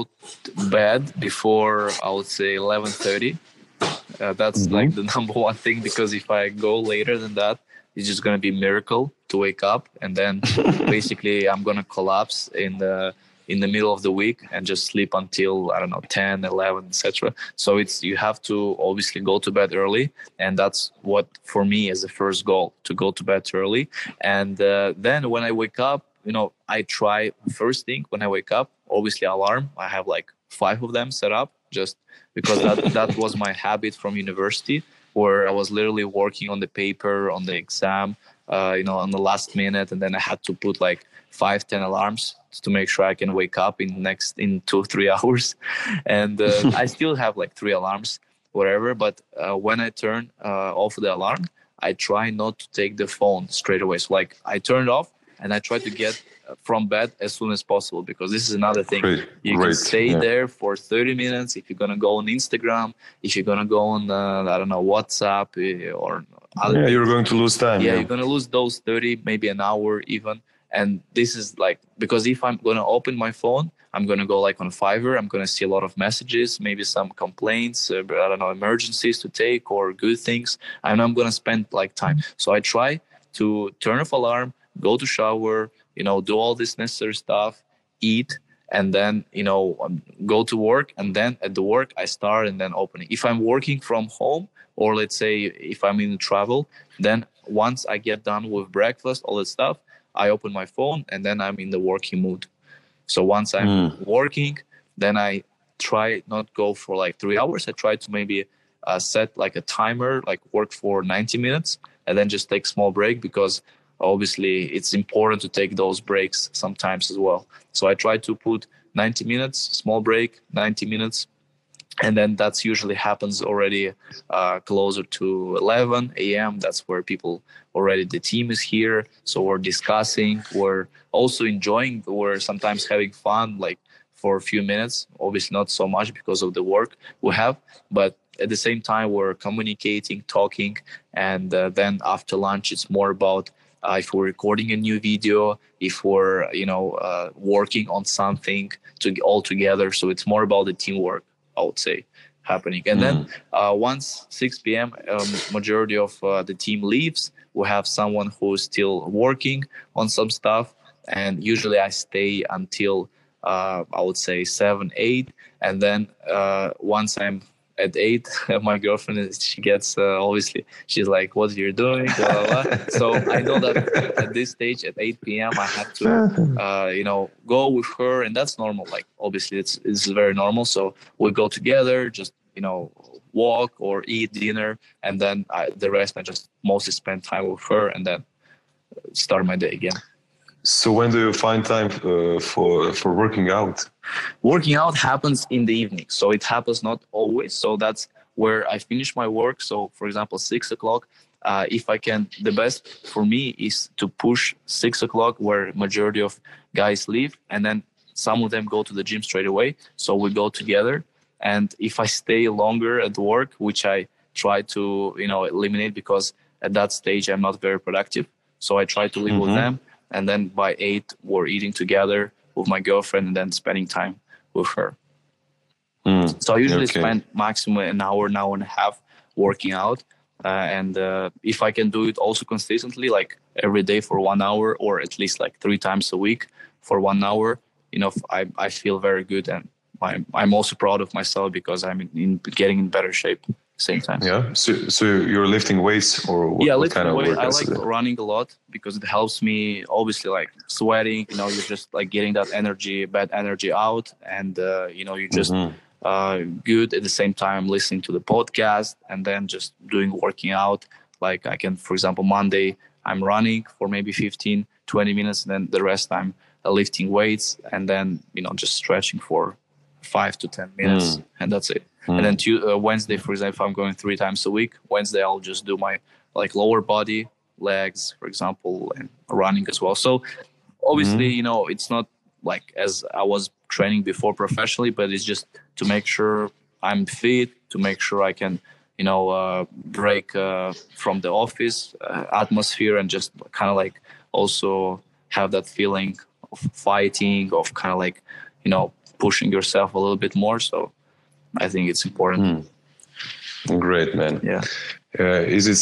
to bed before i would say 11.30 uh, that's mm-hmm. like the [LAUGHS] number one thing because if I go later than that, it's just gonna be miracle to wake up, and then [LAUGHS] basically I'm gonna collapse in the in the middle of the week and just sleep until I don't know 10, 11, etc. So it's you have to obviously go to bed early, and that's what for me is the first goal to go to bed early, and uh, then when I wake up, you know, I try first thing when I wake up, obviously alarm. I have like five of them set up just because that [LAUGHS] that was my habit from university where I was literally working on the paper on the exam uh, you know on the last minute and then I had to put like five ten alarms to make sure I can wake up in next in two [LAUGHS] three hours and uh, I still have like three alarms whatever but uh, when I turn uh, off the alarm I try not to take the phone straight away so like I turn it off and I try to get from bed as soon as possible because this is another thing. Great. You Great. can stay yeah. there for 30 minutes if you're gonna go on Instagram, if you're gonna go on uh, I don't know WhatsApp eh, or other yeah, you're going to lose time. Yeah, yeah, you're gonna lose those 30, maybe an hour even. And this is like because if I'm gonna open my phone, I'm gonna go like on Fiverr. I'm gonna see a lot of messages, maybe some complaints, uh, I don't know, emergencies to take or good things, and I'm gonna spend like time. So I try to turn off alarm, go to shower, you know do all this necessary stuff eat and then you know um, go to work. And then at the work i start and then opening if i'm working from home or let's say if i'm in travel then once i get done with breakfast all that stuff i open my phone and then i'm in the working mood. So once i'm mm. working then i try not go for like three hours. I try to maybe uh, set like a timer like work for 90 minutes and then just take small break because obviously it's important to take those breaks sometimes as well. So i try to put 90 minutes small break 90 minutes and then that's usually happens already uh, closer to 11 a.m that's where people already the team is here so we're discussing we're also enjoying we're sometimes having fun like for a few minutes. Obviously not so much because of the work we have but at the same time we're communicating talking and uh, then after lunch it's more about uh, if we're recording a new video, if we're you know uh, working on something to all together. So it's more about the teamwork, I would say, happening. And mm then uh, once 6 p.m., um, majority of uh, the team leaves. We have someone who's still working on some stuff, and usually I stay until uh, I would say seven, eight, and then uh, once I'm at eight, [LAUGHS] my girlfriend she gets uh, obviously she's like, "What you're doing?" Blah, blah, blah. [LAUGHS] so I know that at this stage, at 8 p.m., I have to, [LAUGHS] uh, you know, go with her, and that's normal. Like obviously, it's it's very normal. So we go together, just you know, walk or eat dinner, and then I, the rest I just mostly spend time with her, and then start my day again. So when do you find time uh, for for working out? Working out happens in the evening, so it happens not always. So that's where I finish my work. So for example, six o'clock. Uh, if I can, the best for me is to push six o'clock where majority of guys leave, and then some of them go to the gym straight away. So we go together. And if I stay longer at work, which I try to you know eliminate because at that stage I'm not very productive, so I try to live mm-hmm. with them and then by eight we're eating together with my girlfriend and then spending time with her. Mm, so i usually okay. spend maximum an hour an hour and a half working out uh, and uh, if i can do it also consistently like every day for one hour or at least like three times a week for one hour you know i, I feel very good and I'm I'm also proud of myself because I'm in, in getting in better shape same time. Yeah. So, so you're lifting weights or what, yeah, what lifting kind of weight. work I like running a lot because it helps me. Obviously, like sweating. You know, you're just like getting that energy, bad energy out, and uh, you know, you just Mhm. uh, good at the same time listening to the podcast and then just doing working out. Like I can, for example, Monday I'm running for maybe 15, 20 minutes, and then the rest I'm uh, lifting weights and then you know just stretching for five to ten minutes, and that's it. And then tu- uh, Wednesday, for example, I'm going three times a week, Wednesday I'll just do my like lower body, legs, for example, and running as well. So obviously, you know, it's not like as I was training before professionally, but it's just to make sure I'm fit, to make sure I can, you know, uh, break uh, from the office uh, atmosphere and just kind of like also have that feeling of fighting, of kind of like, you know, pushing yourself a little bit more. So I think it's important. Great, man. Yeah. Uh, is it